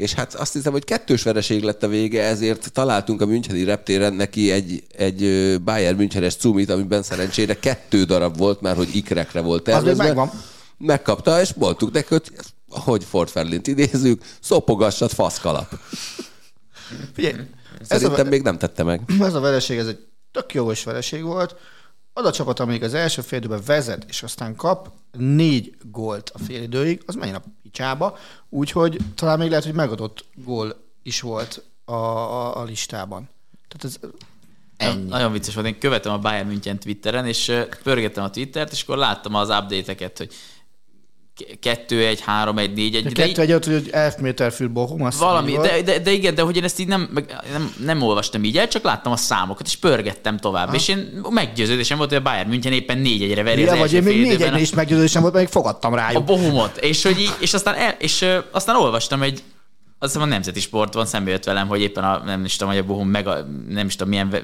és hát azt hiszem, hogy kettős vereség lett a vége, ezért találtunk a Müncheni reptéren neki egy, egy Bayern Münchenes cumit, amiben szerencsére kettő darab volt, mert hogy ikrekre volt Az tervezve. megvan. Megkapta, és mondtuk neki, hogy hogy Ford Ferlint idézzük, szopogassad faszkalap. figyelj. Szerintem a, még nem tette meg. ez a vereség, ez egy tök jogos vereség volt. Az a csapat, amelyik az első fél időben vezet, és aztán kap négy gólt a fél időig, az menjen a picsába, úgyhogy talán még lehet, hogy megadott gól is volt a, a, a listában. Tehát ez Ennyi. Nagyon vicces volt. Én követem a Bayern München Twitteren, és pörgettem a Twittert, és akkor láttam az update-eket, hogy 2 1 3 1 4 1 de kettő egy hogy elfméterfül Bohum, azt Valami, de, de, de, igen, de hogy én ezt így nem, meg nem, nem olvastam így el, csak láttam a számokat, és pörgettem tovább. Ha. És én meggyőződésem volt, hogy a Bayern München éppen 4 1 veri az Ja, vagy első én még fél négy időben egynél is meggyőződésem volt, még fogadtam a rájuk. Bohumot. És, hogy így, és, aztán, el, és aztán olvastam egy azt hiszem a Nemzeti Sport van, szembe jött velem, hogy éppen a, nem is tudom, hogy a Bohum meg a, nem is tudom milyen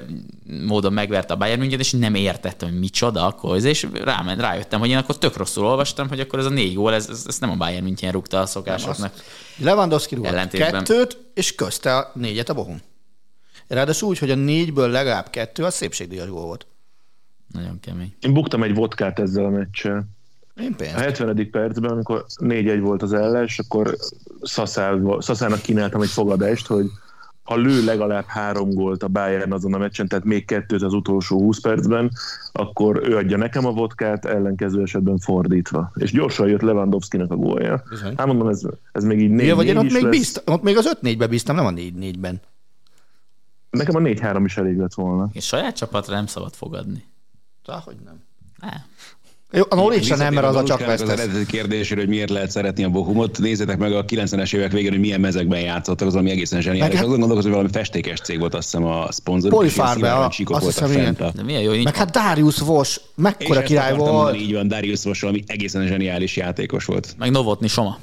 módon megverte a Bayern München, és nem értettem, hogy micsoda akkor, és ráment, rájöttem, hogy én akkor tök rosszul olvastam, hogy akkor ez a négy gól, ez, ez, ez nem a Bayern München rúgta a szokásoknak. Lewandowski rúgott kettőt, és közte a négyet a Bohum. Ráadásul úgy, hogy a négyből legalább kettő, az szépségdíjas gól volt. Nagyon kemény. Én buktam egy vodkát ezzel a meccsel. Én A pénzt. 70. percben, amikor 4-1 volt az ellen, és akkor Szaszával, Szaszának kínáltam egy fogadást, hogy ha lő legalább három gólt a Bayern azon a meccsen, tehát még kettőt az utolsó 20 percben, akkor ő adja nekem a vodkát, ellenkező esetben fordítva. És gyorsan jött Lewandowski-nak a gólja. Bizony. Hát mondom, ez, ez még így 4 Ja, vagy én ott is még, lesz. bíztam, ott még az 5-4-be bíztam, nem a 4-4-ben. Nekem a 4-3 is elég lett volna. És saját csapatra nem szabad fogadni. hogy nem. Nem. Jó, a Norwich nem, mert az a csak Galuskának Az eredeti kérdésére, hogy miért lehet szeretni a Bohumot, nézzétek meg a 90-es évek végén, hogy milyen mezekben játszottak, az ami egészen zseniális. Meg hát- Azon gondolkozom, hogy valami festékes cég volt, azt hiszem a szponzor. Polyfarbe, a- azt hiszem, igen. De milyen jó, Meg hát Darius Voss, És mekkora király volt. mondani, így van, Darius Voss, ami egészen zseniális játékos volt. meg Novotny Soma.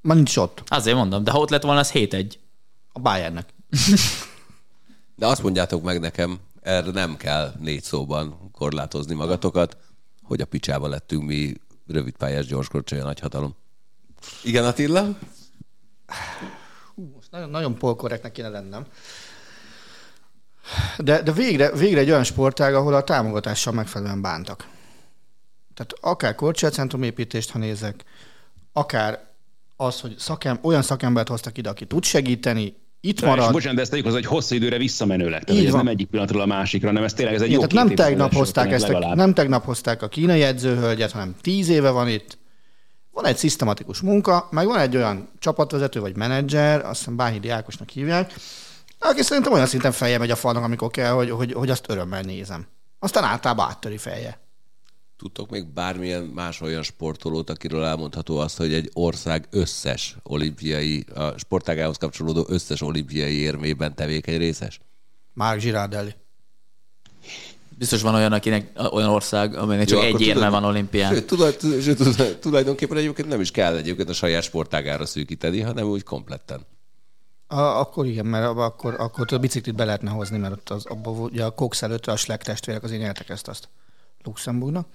Ma nincs ott. Azért mondom, de ha ott lett volna, az 7-1. A Bayernnek. De azt mondjátok meg nekem, erre nem kell négy szóban korlátozni magatokat, hogy a picsába lettünk mi rövidpályás gyorskorcsolya nagyhatalom. Igen, Attila? Most nagyon, nagyon polkorrektnek kéne lennem. De, de végre, végre egy olyan sportág, ahol a támogatással megfelelően bántak. Tehát akár korcsolyacentrum építést, ha nézek, akár az, hogy szakem, olyan szakembert hoztak ide, aki tud segíteni, itt Marad. marad. Bocsánat, de ezt tegyük hogy hosszú időre visszamenőleg. Tehát Így ez nem egyik pillanatról a másikra, hanem ez tényleg ez egy Igen, jó tehát nem tegnap hozták ezt, a, legalább. nem tegnap hozták a kínai edzőhölgyet, hanem tíz éve van itt. Van egy szisztematikus munka, meg van egy olyan csapatvezető vagy menedzser, azt hiszem Báhidi Ákosnak hívják, aki szerintem olyan szinten feje megy a falnak, amikor kell, hogy, hogy, hogy azt örömmel nézem. Aztán általában áttöri feje. Tudtok még bármilyen más olyan sportolót, akiről elmondható azt, hogy egy ország összes olimpiai, a sportágához kapcsolódó összes olimpiai érmében tevékeny részes? Mark Girardelli. Biztos van olyan, akinek olyan ország, amelynek csak Jó, egy érme tudod- van olimpián. Sőt, tulaj, sőt, tulaj- tulajdonképpen egyébként nem is kell egyébként a saját sportágára szűkíteni, hanem úgy kompletten. A, akkor igen, mert abba akkor, akkor a biciklit be lehetne hozni, mert ott az, abba, ugye a Cox előtt a Schleck testvérek azért nyertek ezt azt Luxemburgnak.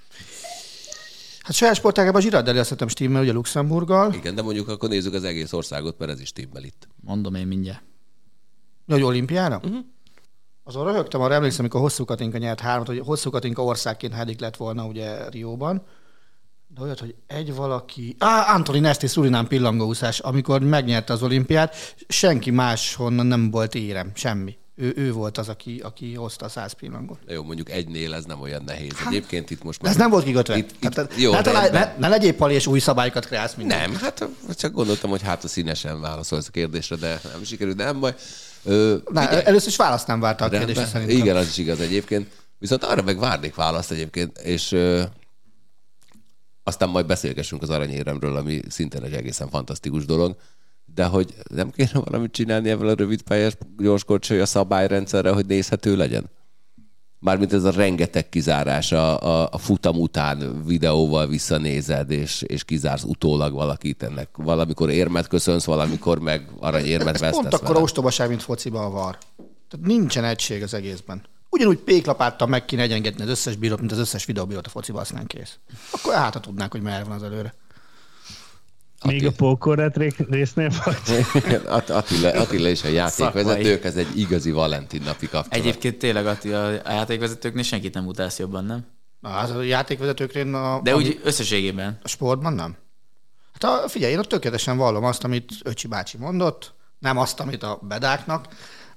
Hát saját sportágában Girardelli azt hiszem stimmel, ugye Luxemburggal. Igen, de mondjuk akkor nézzük az egész országot, mert ez is timmel itt. Mondom én mindjárt. Ja, hogy olimpiára? Uh-huh. Azon röhögtem, arra emlékszem, amikor Hosszú Katinka nyert hármat, hogy Hosszú Katinka országként hedik lett volna ugye Rióban. De olyat, hogy egy valaki... Á, Antoni Nesti Surinám pillangóúszás, amikor megnyerte az olimpiát, senki más honnan nem volt érem, semmi. Ő, ő volt az, aki, aki hozta a száz pillangót. De jó, mondjuk egynél ez nem olyan nehéz. Egyébként itt most De ez nem volt kikötve. Itt, itt, Tehát, jó, ne, de ne, ne, legyél pali, és új szabályokat kreálsz minden. Nem, hát csak gondoltam, hogy hát a színesen válaszolsz a kérdésre, de nem sikerült, de nem baj. Ö, Na, először is választ nem várta a kérdésre szerintem. Igen, az is igaz egyébként. Viszont arra meg várnék választ egyébként, és ö, aztán majd beszélgessünk az aranyéremről, ami szintén egy egészen fantasztikus dolog, de hogy nem kéne valamit csinálni ebben a rövid pályás gyorskorcsolya szabályrendszerre, hogy nézhető legyen? Mármint ez a rengeteg kizárás a, a, a futam után videóval visszanézed, és, és kizársz utólag valakit ennek. Valamikor érmet köszönsz, valamikor meg aranyérmet vesztesz pont akkor vele. ostobaság, mint fociba a var. Tehát nincsen egység az egészben. Ugyanúgy péklapáttal meg kéne egyengetni az összes bírót, mint az összes videóbírót a fociba, aztán kész. Akkor hát tudnák, hogy merre van az előre. Még a pókorát ré- résznél vagy? At- Attila, Attila és a játékvezetők, ez egy igazi Valentin napi kapcsolat. Egyébként tényleg Attila, a játékvezetőknél senkit nem utálsz jobban, nem? Na, az a játékvezetőknél a, De úgy összességében. a sportban nem. Hát a, figyelj, én ott tökéletesen vallom azt, amit Öcsi bácsi mondott, nem azt, amit a bedáknak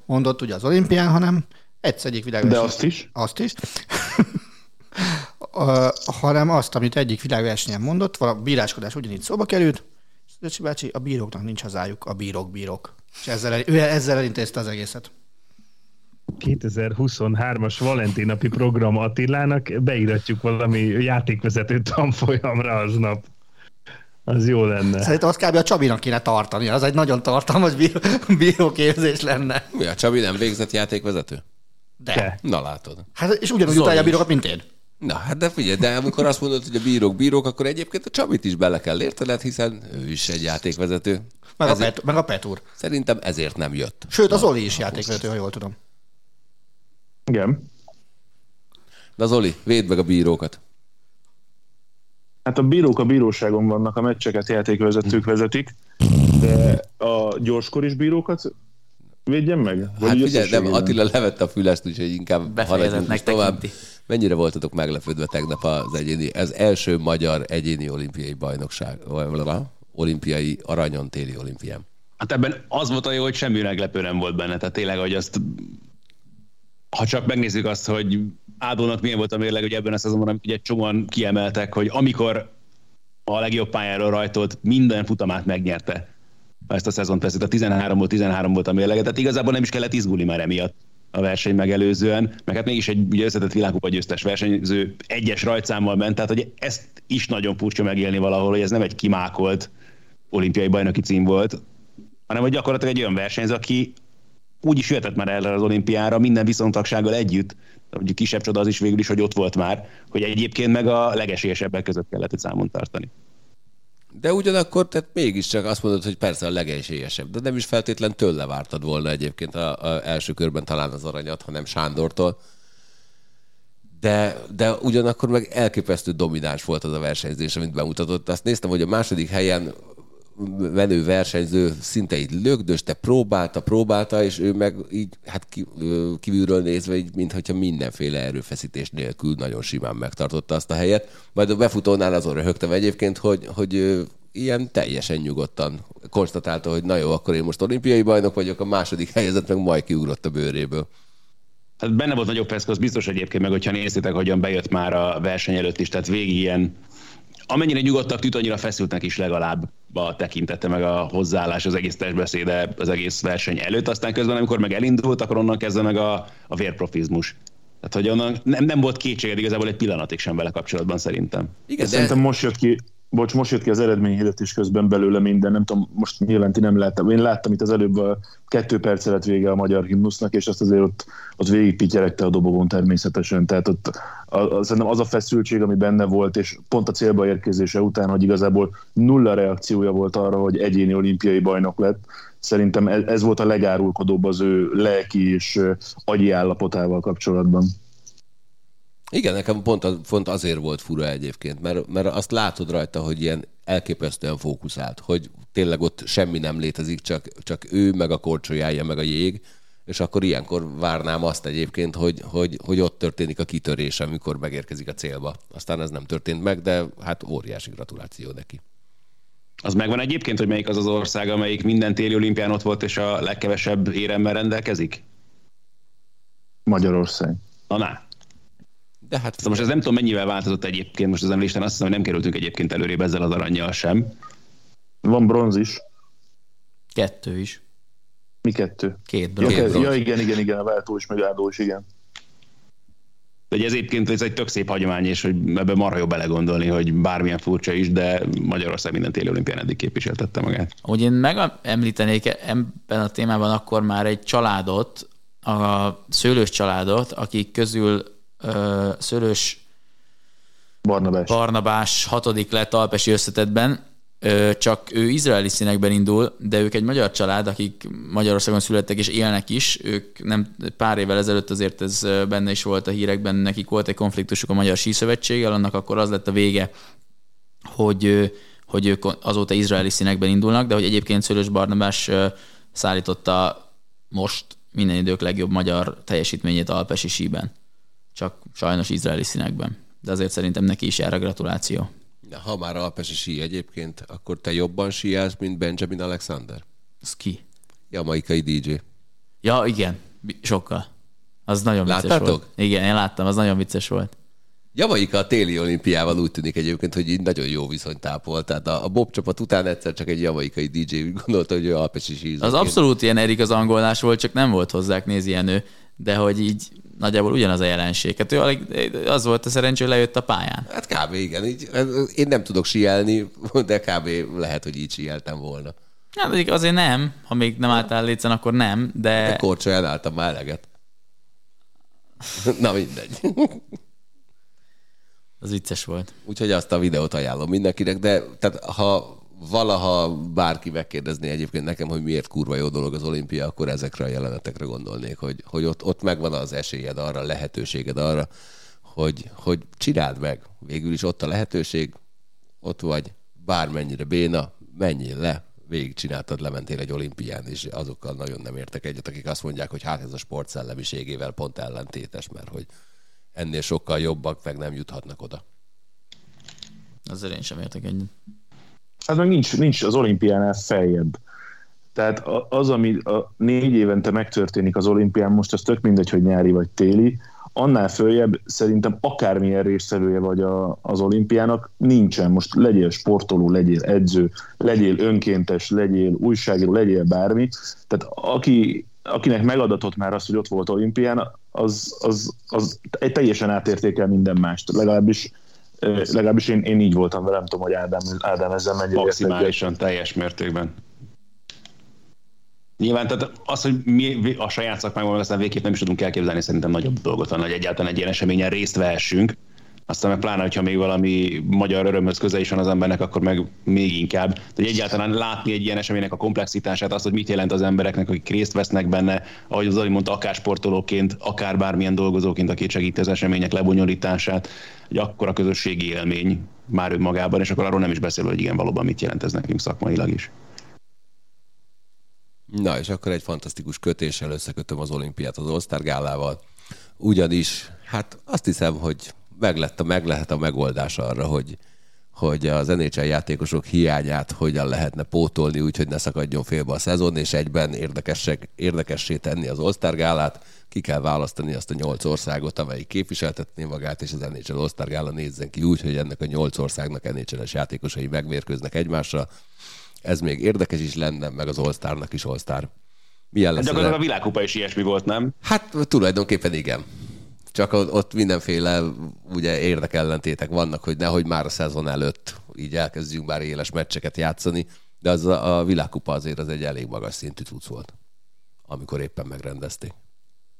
mondott ugye az olimpián, hanem egyszer egyik világverseny. De azt is. Azt is. Ö, hanem azt, amit egyik világversenyen mondott, valami bíráskodás ugyanígy szóba került, és Öcsi bácsi, a bíróknak nincs hazájuk, a bírók bírók. És ezzel, el- ő ezzel elintézte az egészet. 2023-as Valentin napi program Attilának, beíratjuk valami játékvezető tanfolyamra aznap. Az jó lenne. Szerintem azt kb. a Csabinak kéne tartani, az egy nagyon tartalmas bíró, bíróképzés lenne. Mi a Csabi nem végzett játékvezető? De. De. Na látod. Hát, és ugyanúgy Zoli utálja a bírókat, mint én. Na, hát de figyelj, de amikor azt mondod, hogy a bírók bírók, akkor egyébként a Csabit is bele kell értened, hiszen ő is egy játékvezető. Meg, a, Ezért, Pet, meg a Petúr. szerintem ezért nem jött. Sőt, az Oli is játékvezető, ha jól tudom. Igen. Na Zoli, védd meg a bírókat. Hát a bírók a bíróságon vannak, a meccseket játékvezetők vezetik, de a gyorskoris bírókat védjen meg? Vagy Hát figyelj, nem? Attila levette a fülest, úgyhogy inkább haladjunk is tovább. tekinti. Mennyire voltatok meglepődve tegnap az egyéni, az első magyar egyéni olimpiai bajnokság, olimpiai aranyon téli olimpián. Hát ebben az volt a jó, hogy semmi meglepő nem volt benne. Tehát tényleg, hogy azt ha csak megnézzük azt, hogy Ádónak milyen volt a mérleg, hogy ebben a szezonban, amit ugye csomóan kiemeltek, hogy amikor a legjobb pályáról rajtolt, minden futamát megnyerte ezt a szezont. Persze a 13-ból 13 volt a mérlege, tehát igazából nem is kellett izgulni már emiatt a verseny megelőzően, meg hát mégis egy ugye összetett világkupa győztes versenyző egyes rajtszámmal ment, tehát hogy ezt is nagyon furcsa megélni valahol, hogy ez nem egy kimákolt olimpiai bajnoki cím volt, hanem hogy gyakorlatilag egy olyan versenyző, aki úgy is jöhetett már erre az olimpiára, minden viszontagsággal együtt, hogy kisebb csoda az is végül is, hogy ott volt már, hogy egyébként meg a legesélyesebbek között kellett egy számon tartani. De ugyanakkor, tehát mégiscsak azt mondod, hogy persze a legesélyesebb, de nem is feltétlen tőle vártad volna egyébként a, a első körben talán az aranyat, hanem Sándortól. De, de ugyanakkor meg elképesztő domináns volt az a versenyzés, amit bemutatott. Azt néztem, hogy a második helyen menő versenyző szinte így lögdöste, próbálta, próbálta, és ő meg így, hát ki- kívülről nézve, így, mintha mindenféle erőfeszítés nélkül nagyon simán megtartotta azt a helyet. Majd a befutónál azon röhögtem egyébként, hogy, hogy ilyen teljesen nyugodtan konstatálta, hogy na jó, akkor én most olimpiai bajnok vagyok, a második helyezett meg majd kiugrott a bőréből. Hát benne volt nagyobb preszk, az biztos egyébként, meg hogyha néztétek, hogyan bejött már a verseny előtt is, tehát végig ilyen amennyire nyugodtak tűnt, annyira feszültnek is legalább a tekintete, meg a hozzáállás, az egész testbeszéde, az egész verseny előtt. Aztán közben, amikor meg elindult, akkor onnan kezdve meg a, a vérprofizmus. Tehát, hogy onnan nem, nem volt kétséged igazából egy pillanatig sem vele kapcsolatban szerintem. Igen, de... Szerintem most jött ki Bocs, most jött ki az eredményhirdetés közben belőle minden, nem tudom, most nyilván ti nem láttam. Én láttam itt az előbb a kettő perc lett vége a magyar himnusznak, és azt azért ott, ott végig a dobogon természetesen. Tehát ott a, a, szerintem az a feszültség, ami benne volt, és pont a célba érkezése után, hogy igazából nulla reakciója volt arra, hogy egyéni olimpiai bajnok lett, szerintem ez, ez volt a legárulkodóbb az ő lelki és agyi állapotával kapcsolatban. Igen, nekem pont, pont azért volt fura egyébként, mert, mert azt látod rajta, hogy ilyen elképesztően fókuszált, hogy tényleg ott semmi nem létezik, csak, csak ő, meg a korcsolyája, meg a jég, és akkor ilyenkor várnám azt egyébként, hogy, hogy, hogy ott történik a kitörés, amikor megérkezik a célba. Aztán ez nem történt meg, de hát óriási gratuláció neki. Az megvan egyébként, hogy melyik az az ország, amelyik minden téli olimpián ott volt, és a legkevesebb éremmel rendelkezik? Magyarország. Na, na. De hát szóval most ez nem tudom mennyivel változott egyébként, most ezen listán azt hiszem, hogy nem kerültünk egyébként előrébb ezzel az aranyjal sem. Van bronz is. Kettő is. Mi kettő? Két bronz. Ja, ja igen, igen, igen, a váltó is, meg áldó is, igen. De ez egyébként ez egy tök szép hagyomány, és hogy ebbe marha jó belegondolni, hogy bármilyen furcsa is, de Magyarország minden téli olimpián eddig képviseltette magát. Hogy én megemlítenék ebben a témában akkor már egy családot, a szőlős családot, akik közül Szörös Barnabás. Barnabás hatodik lett alpesi összetetben, csak ő izraeli színekben indul, de ők egy magyar család, akik Magyarországon születtek és élnek is. Ők nem pár évvel ezelőtt azért ez benne is volt a hírekben, nekik volt egy konfliktusuk a Magyar Síszövetséggel, annak akkor az lett a vége, hogy, hogy ők azóta izraeli színekben indulnak, de hogy egyébként Szörös Barnabás szállította most minden idők legjobb magyar teljesítményét alpesi síben csak sajnos izraeli színekben. De azért szerintem neki is jár a gratuláció. Ha már alpesi sí egyébként, akkor te jobban síelsz, mint Benjamin Alexander? Ez ki? Jamaikai DJ. Ja, igen, sokkal. Az nagyon vicces Láttátok? volt. Igen, én láttam, az nagyon vicces volt. Jamaika a téli olimpiával úgy tűnik egyébként, hogy így nagyon jó viszonyt tápol. Tehát a, a Bob csapat után egyszer csak egy jamaikai DJ úgy gondolta, hogy ő alpesi sízó. Az abszolút ilyen Erik az angolás volt, csak nem volt hozzák nézi ő, de hogy így nagyjából ugyanaz a jelenség. Hát ő alig, az volt a szerencsé, hogy lejött a pályán. Hát kb. igen. Így, én nem tudok síelni, de kb. lehet, hogy így síeltem volna. Hát azért nem. Ha még nem álltál lécen, akkor nem, de... De korcsolyán álltam már eleget. Na mindegy. Az vicces volt. Úgyhogy azt a videót ajánlom mindenkinek, de tehát ha valaha bárki megkérdezné egyébként nekem, hogy miért kurva jó dolog az olimpia, akkor ezekre a jelenetekre gondolnék, hogy, hogy ott, ott megvan az esélyed arra, lehetőséged arra, hogy, hogy csináld meg. Végül is ott a lehetőség, ott vagy, bármennyire béna, menjél le, végigcsináltad, lementél egy olimpián, és azokkal nagyon nem értek egyet, akik azt mondják, hogy hát ez a sport szellemiségével pont ellentétes, mert hogy ennél sokkal jobbak meg nem juthatnak oda. Azért én sem értek egyet hát meg nincs, nincs az olimpiánál feljebb. Tehát az, ami a négy évente megtörténik az olimpián, most az tök mindegy, hogy nyári vagy téli, annál följebb szerintem akármilyen résztvevője vagy a, az olimpiának, nincsen. Most legyél sportoló, legyél edző, legyél önkéntes, legyél újságíró, legyél bármi. Tehát aki, akinek megadatott már az, hogy ott volt olimpián, az, az, az egy teljesen átértékel minden mást. Legalábbis legalábbis én, én így voltam vele, nem tudom, hogy Ádám, Ádám ezzel megy. Maximálisan, teljes mértékben. Nyilván, tehát az, hogy mi a saját szakmánkban aztán végképp nem is tudunk elképzelni, szerintem nagyobb dolgot van, hogy egyáltalán egy ilyen eseményen részt vehessünk. Aztán meg pláne, hogyha még valami magyar örömhöz köze is van az embernek, akkor meg még inkább. hogy egyáltalán látni egy ilyen eseménynek a komplexitását, azt, hogy mit jelent az embereknek, akik részt vesznek benne, ahogy az Zoli mondta, akár sportolóként, akár bármilyen dolgozóként, aki segíti az események lebonyolítását, egy akkora közösségi élmény már önmagában, és akkor arról nem is beszél, hogy igen, valóban mit jelent ez nekünk szakmailag is. Na, és akkor egy fantasztikus kötéssel összekötöm az olimpiát az All-Star gálával. Ugyanis, hát azt hiszem, hogy meg, lett a, meg lehet a megoldás arra, hogy, hogy az NHL játékosok hiányát hogyan lehetne pótolni, úgyhogy ne szakadjon félbe a szezon, és egyben érdekessé tenni az All-Star gálát. Ki kell választani azt a nyolc országot, amelyik képviseltetné magát, és az NHL All-Star gála nézzen ki úgy, hogy ennek a nyolc országnak NHL-es játékosai megmérkőznek egymással. Ez még érdekes is lenne, meg az All-Starnak is All-Star. Milyen lesz hát gyakorlatilag a világkupa is ilyesmi volt, nem? Hát tulajdonképpen igen csak ott mindenféle ugye érdekellentétek vannak, hogy nehogy már a szezon előtt így elkezdjünk már éles meccseket játszani, de az a, a világkupa azért az egy elég magas szintű cucc volt, amikor éppen megrendezték.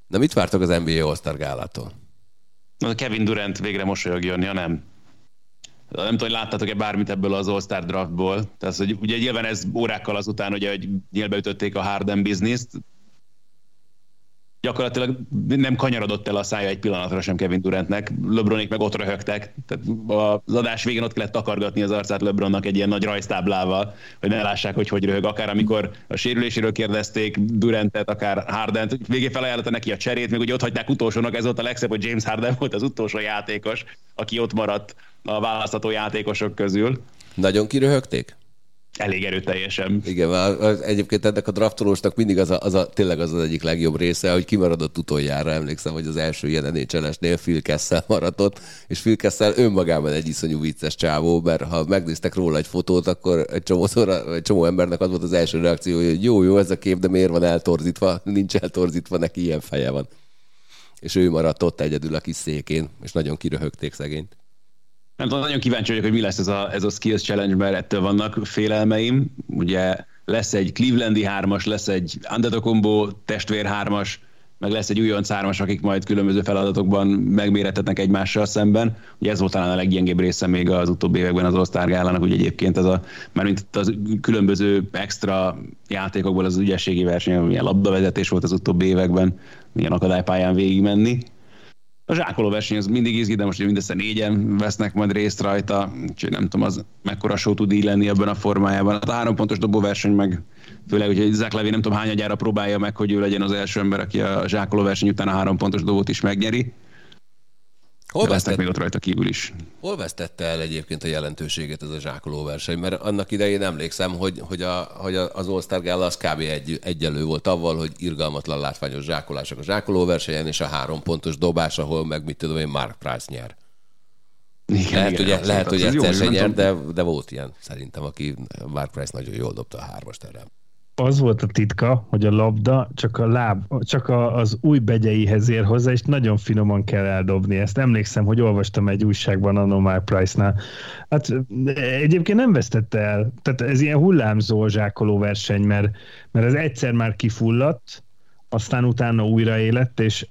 De mit vártok az NBA All-Star gálától? Kevin Durant végre mosolyogjon, ja nem. Nem tudom, hogy láttátok-e bármit ebből az All-Star draftból. Tehát, hogy ugye nyilván ez órákkal azután, hogy, hogy nyilvánütötték a Harden business gyakorlatilag nem kanyarodott el a szája egy pillanatra sem Kevin Durantnek, LeBronik meg ott röhögtek, tehát az adás végén ott kellett takargatni az arcát LeBronnak egy ilyen nagy rajztáblával, hogy ne lássák, hogy hogy röhög, akár amikor a sérüléséről kérdezték Durantet, akár Hardent, végén felajánlotta neki a cserét, még ugye ott hagyták utolsónak, ez volt a legszebb, hogy James Harden volt az utolsó játékos, aki ott maradt a választható játékosok közül. Nagyon kiröhögték? Elég erőteljesen. Igen, az, egyébként ennek a draftolósnak mindig az a, az a, tényleg az az egyik legjobb része, hogy kimaradott utoljára. Emlékszem, hogy az első ilyen nhl Phil Kessel maradott, és Phil Kessel önmagában egy iszonyú vicces csávó, mert ha megnéztek róla egy fotót, akkor egy csomó, szóra, egy csomó embernek az volt az első reakció, hogy jó, jó ez a kép, de miért van eltorzítva? Nincs eltorzítva, neki ilyen feje van. És ő maradt ott egyedül a kis székén, és nagyon kiröhögték szegényt. Nem tudom, nagyon kíváncsi vagyok, hogy mi lesz ez a, ez a Skills Challenge, mert ettől vannak félelmeim. Ugye lesz egy Clevelandi hármas, lesz egy Antetokounmpo testvér hármas, meg lesz egy újonc hármas, akik majd különböző feladatokban megméretetnek egymással szemben. Ugye ez volt talán a leggyengébb része még az utóbbi években az All-Star gálának, hogy egyébként ez a, mert mint az különböző extra játékokból az ügyességi verseny, milyen labdavezetés volt az utóbbi években, milyen akadálypályán végigmenni, a zsákoló verseny az mindig izgi, de most mindössze négyen vesznek majd részt rajta, úgyhogy nem tudom, az mekkora show tud így lenni ebben a formájában. A három pontos dobóverseny meg főleg, hogy Zach Levy nem tudom hányagyára próbálja meg, hogy ő legyen az első ember, aki a zsákoló verseny után a három pontos dobót is megnyeri. Hol vesztett, még ott rajta kívül is. Hol vesztette el egyébként a jelentőséget ez a zsákoló verseny? Mert annak idején emlékszem, hogy, hogy, a, hogy az All-Star Gala az kb. Egy, egyelő volt avval, hogy irgalmatlan látványos zsákolások a zsákoló versenyen, és a három pontos dobás, ahol meg mit tudom én, Mark Price nyer. Igen, lehet, igen, ugye, lehet, hogy egyszer se nyer, de, de volt ilyen szerintem, aki Mark Price nagyon jól dobta a hármast erre az volt a titka, hogy a labda csak a láb, csak a, az új begyeihez ér hozzá, és nagyon finoman kell eldobni. Ezt emlékszem, hogy olvastam egy újságban a Nomar Price-nál. Hát egyébként nem vesztette el. Tehát ez ilyen hullámzó zsákoló verseny, mert, mert ez egyszer már kifulladt, aztán utána újra élett, és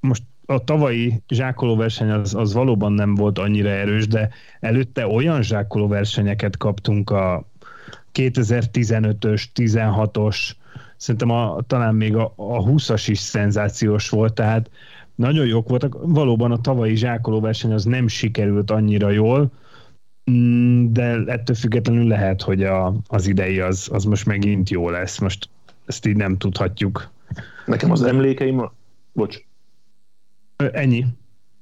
most a tavalyi zsákolóverseny az, az valóban nem volt annyira erős, de előtte olyan zsákolóversenyeket kaptunk a, 2015-ös, 16-os, szerintem a, talán még a, a 20-as is szenzációs volt, tehát nagyon jók voltak. Valóban a tavalyi zsákolóverseny az nem sikerült annyira jól, mm, de ettől függetlenül lehet, hogy a, az idei az, az most megint jó lesz. Most ezt így nem tudhatjuk. Nekem az emlékeim, bocs. Ennyi.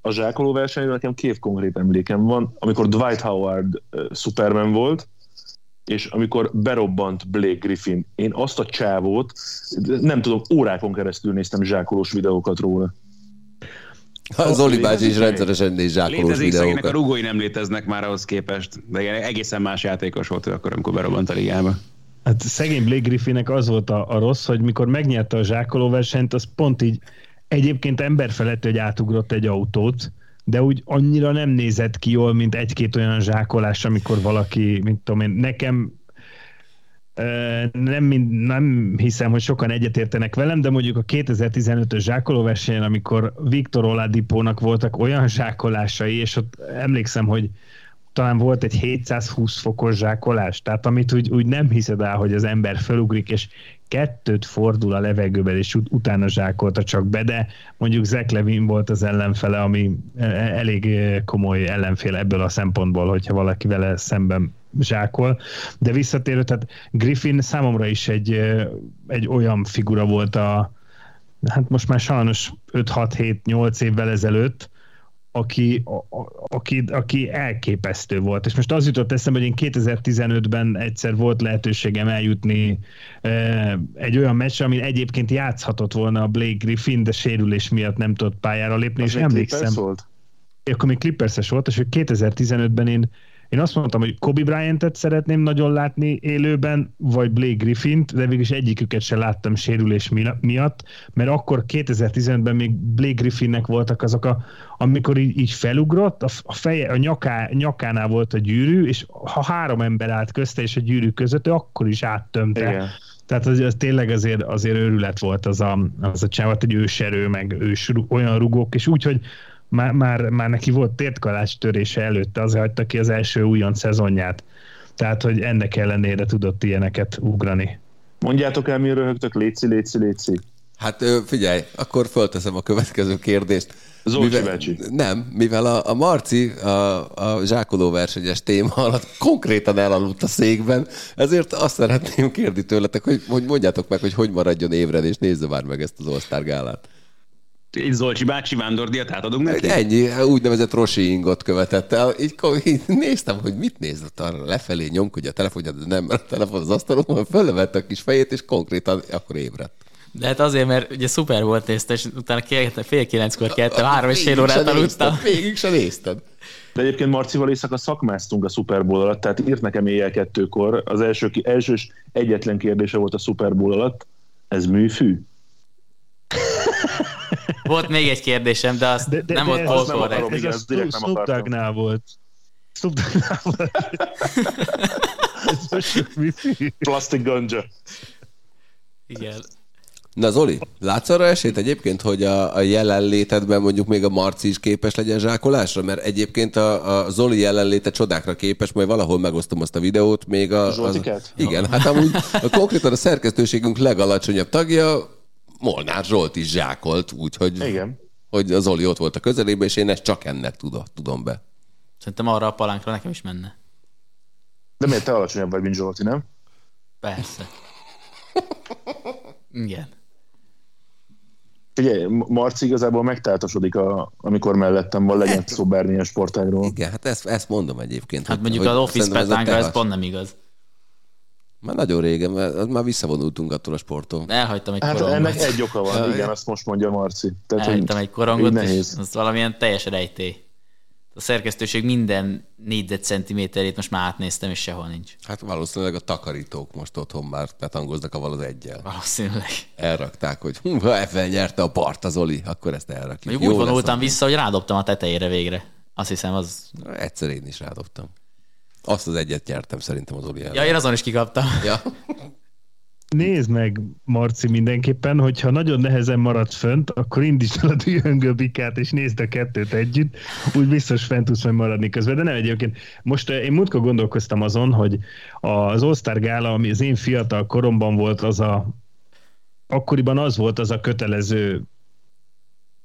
A zsákoló versenyről nekem két konkrét emlékem van. Amikor Dwight Howard Superman volt, és amikor berobbant Blake Griffin, én azt a csávót, nem tudom, órákon keresztül néztem zsákolós videókat róla. Az Zoli bácsi is rendszeresen néz zsákolós Létezik, videókat. a rugói nem léteznek már ahhoz képest, de egészen más játékos volt ő akkor, amikor berobbant a ligába. Hát szegény Blake Griffinnek az volt a, a rossz, hogy mikor megnyerte a zsákoló versenyt, az pont így egyébként ember felett, hogy átugrott egy autót, de úgy annyira nem nézett ki jól, mint egy-két olyan zsákolás, amikor valaki, mint tudom én, nekem nem, nem hiszem, hogy sokan egyetértenek velem, de mondjuk a 2015-ös zsákolóversenyen, amikor Viktor Oladipónak voltak olyan zsákolásai, és ott emlékszem, hogy talán volt egy 720 fokos zsákolás, tehát amit úgy, úgy nem hiszed el, hogy az ember felugrik, és kettőt fordul a levegőben, és ut- utána zsákolta csak be, de mondjuk Zach Levin volt az ellenfele, ami e, e, elég e, komoly ellenfél ebből a szempontból, hogyha valaki vele szemben zsákol. De visszatérő, tehát Griffin számomra is egy, egy olyan figura volt a, hát most már sajnos 5-6-7-8 évvel ezelőtt, aki, a, a, aki, aki elképesztő volt. És most az jutott eszembe, hogy én 2015-ben egyszer volt lehetőségem eljutni e, egy olyan meccsre, amin egyébként játszhatott volna a Blake Griffin, de sérülés miatt nem tudott pályára lépni, Az és emlékszem, volt? akkor még Clippers volt, és hogy 2015-ben én én azt mondtam, hogy Kobe Bryant-et szeretném nagyon látni élőben, vagy Blake Griffin-t, de végülis egyiküket se láttam sérülés mi- miatt, mert akkor 2015-ben még Blake Griffinnek voltak azok a, amikor így, így felugrott, a, a, feje, a nyaká, nyakánál volt a gyűrű, és ha három ember állt közte és a gyűrű között, ő akkor is áttömte. Igen. Tehát az, az tényleg azért, azért őrület volt az a, az a csávat, egy őserő, meg ős, olyan rugók, és úgy, hogy már, már, már neki volt tértkalás törése előtte, azért hagyta ki az első újon szezonját. Tehát, hogy ennek ellenére tudott ilyeneket ugrani. Mondjátok el, miről röhögtök, léci, léci, léci. Hát figyelj, akkor fölteszem a következő kérdést. Zolcsi mivel. Nem, mivel a, a Marci a, a zsákoló versenyes téma alatt konkrétan elaludt a székben, ezért azt szeretném kérni tőletek, hogy, hogy mondjátok meg, hogy hogy maradjon évren, és nézze már meg ezt az gálát. Egy Zolcsi bácsi vándordiat átadunk neki? Ennyi, úgynevezett Rosi ingot követett el. Így, így néztem, hogy mit nézett arra lefelé, nyomkodja a telefonját, de nem, mert a telefon az asztalon, fölvette a kis fejét, és konkrétan akkor ébredt. De hát azért, mert ugye szuper volt nézte, és utána fél kilenckor keltem, három és fél órát aludtam. Végig se nézted. De egyébként Marcival éjszaka szakmáztunk a Super Bowl alatt, tehát írt nekem éjjel kettőkor. Az első, elsős egyetlen kérdése volt a Super Bowl alatt. Ez műfű? Volt még egy kérdésem, de azt De, de, nem de volt correct. akarom. Ez igen, direkt nem Snoop akartam. Volt. Snoop Doggnál volt. Ez most. Plastic ganja. Igen. Na Zoli, látsz arra esélyt egyébként, hogy a, a jelenlétedben mondjuk még a Marci is képes legyen zsákolásra? Mert egyébként a, a Zoli jelenléte csodákra képes, majd valahol megosztom azt a videót, még a... Zsoltikát? igen, hát amúgy a, konkrétan a szerkesztőségünk legalacsonyabb tagja, Molnár Zsolt is zsákolt, úgyhogy Igen. hogy a Zoli ott volt a közelében, és én ezt csak ennek tudom, tudom be. Szerintem arra a palánkra nekem is menne. De miért te alacsonyabb vagy, mint Zsolti, nem? Persze. Igen. Figyelj, Marci igazából megtáltosodik, a, amikor mellettem van, legyen szó bármilyen sportágról. Igen, hát ezt, ezt mondom egyébként. Hát hogy- mondjuk hogy az Office szerintem ez pont nem igaz. Már nagyon régen, mert már visszavonultunk attól a sporttól. Elhagytam egy Hát korongot. ennek egy oka van, igen, azt most mondja Marci. Tehát, Elhagytam egy korongot, így és nehéz. az valamilyen teljes rejtély. A szerkesztőség minden négyzetcentiméterét most már átnéztem, és sehol nincs. Hát valószínűleg a takarítók most otthon már betangoznak avval az egyel. Valószínűleg. Elrakták, hogy hm, ha ebben nyerte a part az Oli, akkor ezt elrakjuk. Úgy vonultam vissza, hogy rádobtam a tetejére végre. Azt hiszem, az... Egyszer én is rádobtam. Azt az egyet nyertem szerintem az Oli ellen. Ja, én azon is kikaptam. Ja. Nézd meg, Marci, mindenképpen, hogyha nagyon nehezen maradsz fönt, akkor indítsd el a dühöngő bikát, és nézd a kettőt együtt, úgy biztos fent tudsz majd maradni közben. De nem egyébként. Most eh, én múltkor gondolkoztam azon, hogy az All-Star Gála, ami az én fiatal koromban volt, az a akkoriban az volt az a kötelező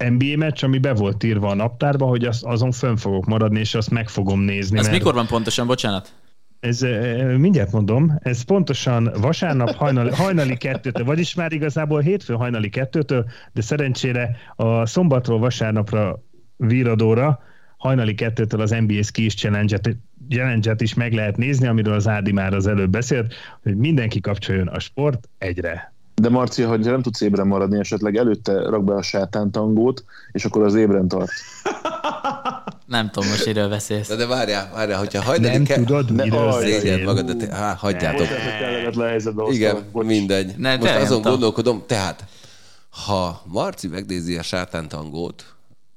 NBA meccs, ami be volt írva a naptárba, hogy azt, azon fönn fogok maradni, és azt meg fogom nézni. Ez mert- mikor van pontosan, bocsánat? ez eh, mindjárt mondom, ez pontosan vasárnap hajnali, hajnali kettőtől, vagyis már igazából hétfő hajnali kettőtől, de szerencsére a szombatról vasárnapra víradóra hajnali kettőtől az NBA Skis Challenge-et, challenge is meg lehet nézni, amiről az Ádi már az előbb beszélt, hogy mindenki kapcsoljon a sport egyre. De Marci, hogy nem tudsz ébren maradni, esetleg előtte rak be a sátántangót, és akkor az ébren tart. Nem tudom most, miről beszélsz. De, de várjál, várjál, hogyha hajnali Nem ke- tudod, Ne- Szégyed beszél. magad, de te, há, hagyjátok. Hoztam. Igen, mindegy. Ne, Most azon tudom. gondolkodom, tehát ha Marci megnézi a sátántangót,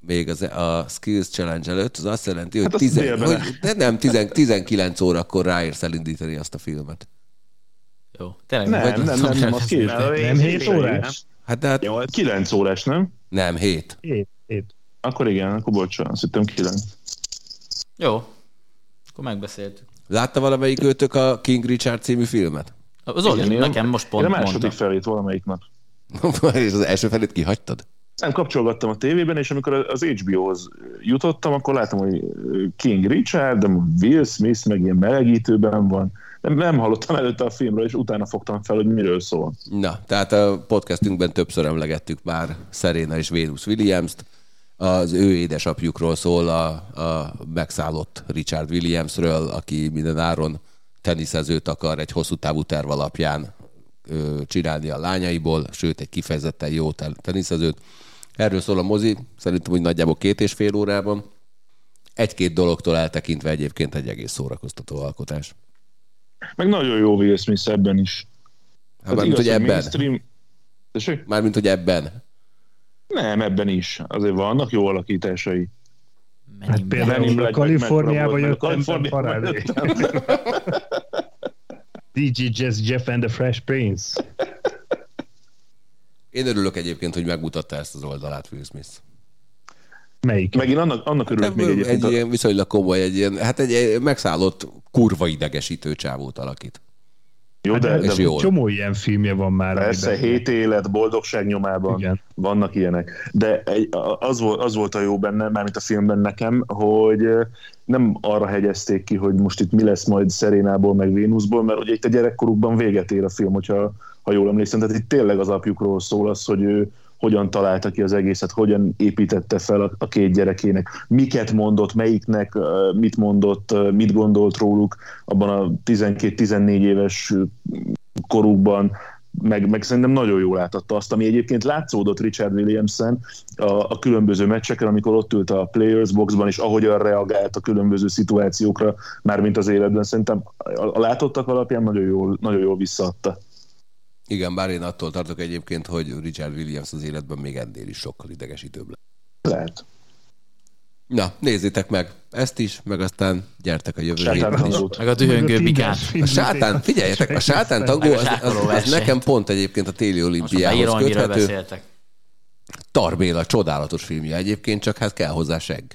még az, a Skills Challenge előtt, az azt jelenti, hogy, Hát tizen, hogy de nem, tizen, 19 órakor ráérsz elindítani azt a filmet. Jó, tényleg Nem, vagy- nem, nem, nem, az két. Nem 7 órás? Hát de hát 9 órás, nem? nem, hét. 7, 7. Akkor igen, akkor bocsánat, azt hittem 9. Jó. Akkor megbeszéltük. Látta valamelyik őtök a King Richard című filmet? Az Oli, Igen, nekem most pont Én a második mondta. felét valamelyik nap. És az első felét kihagytad? Nem kapcsolgattam a tévében, és amikor az HBO-hoz jutottam, akkor láttam, hogy King Richard, de Will Smith meg ilyen melegítőben van. Nem, nem hallottam előtte a filmről, és utána fogtam fel, hogy miről szól. Na, tehát a podcastünkben többször emlegettük már Serena és Venus Williams-t, az ő édesapjukról szól, a, a megszállott Richard Williamsről, aki minden áron teniszezőt akar egy hosszú távú terv alapján ö, csinálni a lányaiból, sőt egy kifejezetten jó teniszezőt. Erről szól a mozi, szerintem úgy nagyjából két és fél órában. Egy-két dologtól eltekintve egyébként egy egész szórakoztató alkotás. Meg nagyon jó Will Smith ebben is. Hát mármint, hogy ebben. Mainstream... Mármint, hogy ebben. Nem, ebben is. Azért vannak jó alakításai. Hát például a Kaliforniába jöttem parádé. DJ Jazz Jeff and the Fresh Prince. Én örülök egyébként, hogy megmutatta ezt az oldalát Will Smith. Melyik? Megint annak, annak örülök hát, még egyébként. Egy ilyen viszonylag komoly, egy ilyen, hát egy megszállott kurva idegesítő csávót alakít. Jó, de, hát, de, de csomó ilyen filmje van már. Persze, hét élet, boldogság nyomában Igen. vannak ilyenek. De az volt, az volt a jó benne, mármint a filmben nekem, hogy nem arra hegyezték ki, hogy most itt mi lesz majd Szerénából, meg Vénuszból, mert ugye itt a gyerekkorukban véget ér a film, hogyha ha jól emlékszem. Tehát itt tényleg az apjukról szól az, hogy ő hogyan találta ki az egészet, hogyan építette fel a, a két gyerekének, miket mondott, melyiknek mit mondott, mit gondolt róluk abban a 12-14 éves korukban, meg, meg szerintem nagyon jól látatta azt, ami egyébként látszódott Richard Williamson a, a különböző meccseken, amikor ott ült a Players Boxban, és ahogyan reagált a különböző szituációkra, mármint az életben, szerintem a, a látottak alapján nagyon jól, nagyon jól visszaadta. Igen, bár én attól tartok egyébként, hogy Richard Williams az életben még ennél is sokkal idegesítőbb lesz. Lehet. Na, nézzétek meg ezt is, meg aztán gyertek a jövő héten is. Meg a dühöngő bikát. A sátán, figyeljetek, a sátán tangó az, az, az, nekem pont egyébként a téli olimpiához köthető. Tarbéla csodálatos filmje egyébként, csak hát kell hozzá segg.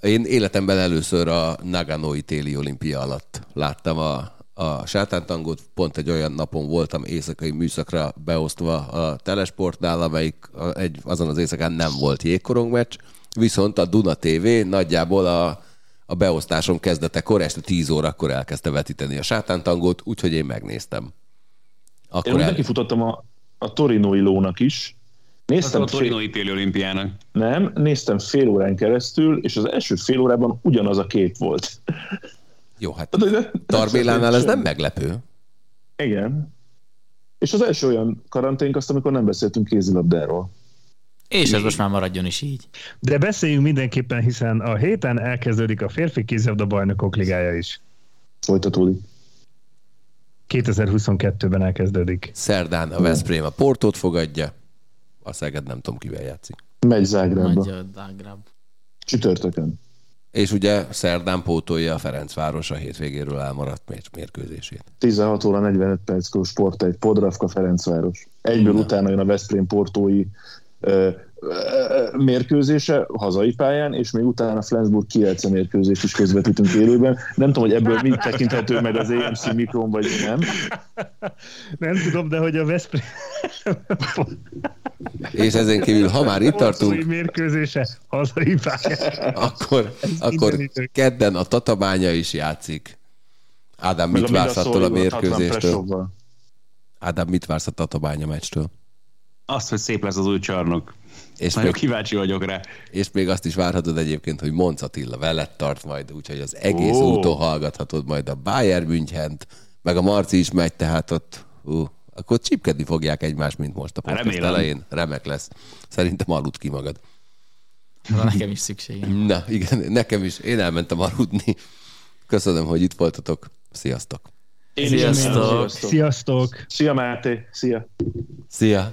Én életemben először a Naganoi téli olimpia alatt láttam a a sátántangót pont egy olyan napon voltam éjszakai műszakra beosztva a telesportnál, amelyik egy, azon az éjszakán nem volt jégkorong meccs, viszont a Duna TV nagyjából a, a beosztásom kezdetekor, este 10 órakor elkezdte vetíteni a sátántangót, úgyhogy én megnéztem. Akkor én el... nekifutottam a, a Torinoi lónak is. Néztem a Torinoi fél... ítéli olimpiának. Nem, néztem fél órán keresztül, és az első fél órában ugyanaz a kép volt. Jó, hát Tarbélánál ez nem meglepő. Igen. És az első olyan karanténk azt, amikor nem beszéltünk kézilabdáról. És ez most már maradjon is így. De beszéljünk mindenképpen, hiszen a héten elkezdődik a férfi kézilabda bajnokok ligája is. Folytatódik. 2022-ben elkezdődik. Szerdán a Veszprém a Portót fogadja, a Szeged nem tudom kivel játszik. Megy Zágrába. Zágráb. Csütörtökön. És ugye szerdán pótolja a Ferencváros a hétvégéről elmaradt mérkőzését. 16 óra 45 perckor sport egy Podravka Ferencváros. Egyből Na. utána jön a Veszprém portói mérkőzése hazai pályán, és még utána Flensburg Kielce mérkőzést is közvetítünk élőben. Nem tudom, hogy ebből mi tekinthető meg az AMC mikron, vagy nem. Nem tudom, de hogy a Veszprém... és ezen kívül, ha már itt tartunk... mérkőzése hazai pályán. Akkor, akkor kedden a Tatabánya is játszik. Ádám, mit vársz attól a mérkőzéstől? Ádám, mit vársz a Tatabánya meccstől? Azt, hogy szép lesz az új csarnok. És Nagyon még, kíváncsi vagyok rá. És még azt is várhatod egyébként, hogy Monc Attila veled tart majd, úgyhogy az egész oh. úton hallgathatod majd a Bayern Münchent, meg a Marci is megy, tehát ott ú, akkor csipkedni fogják egymást, mint most a podcast Remélem. elején. Remek lesz. Szerintem aludt ki magad. Na, nekem is szükségem. Na, igen, nekem is. Én elmentem aludni. Köszönöm, hogy itt voltatok. Sziasztok! Én Sziasztok! Sziasztok! Szia Máté! Szia! Szia!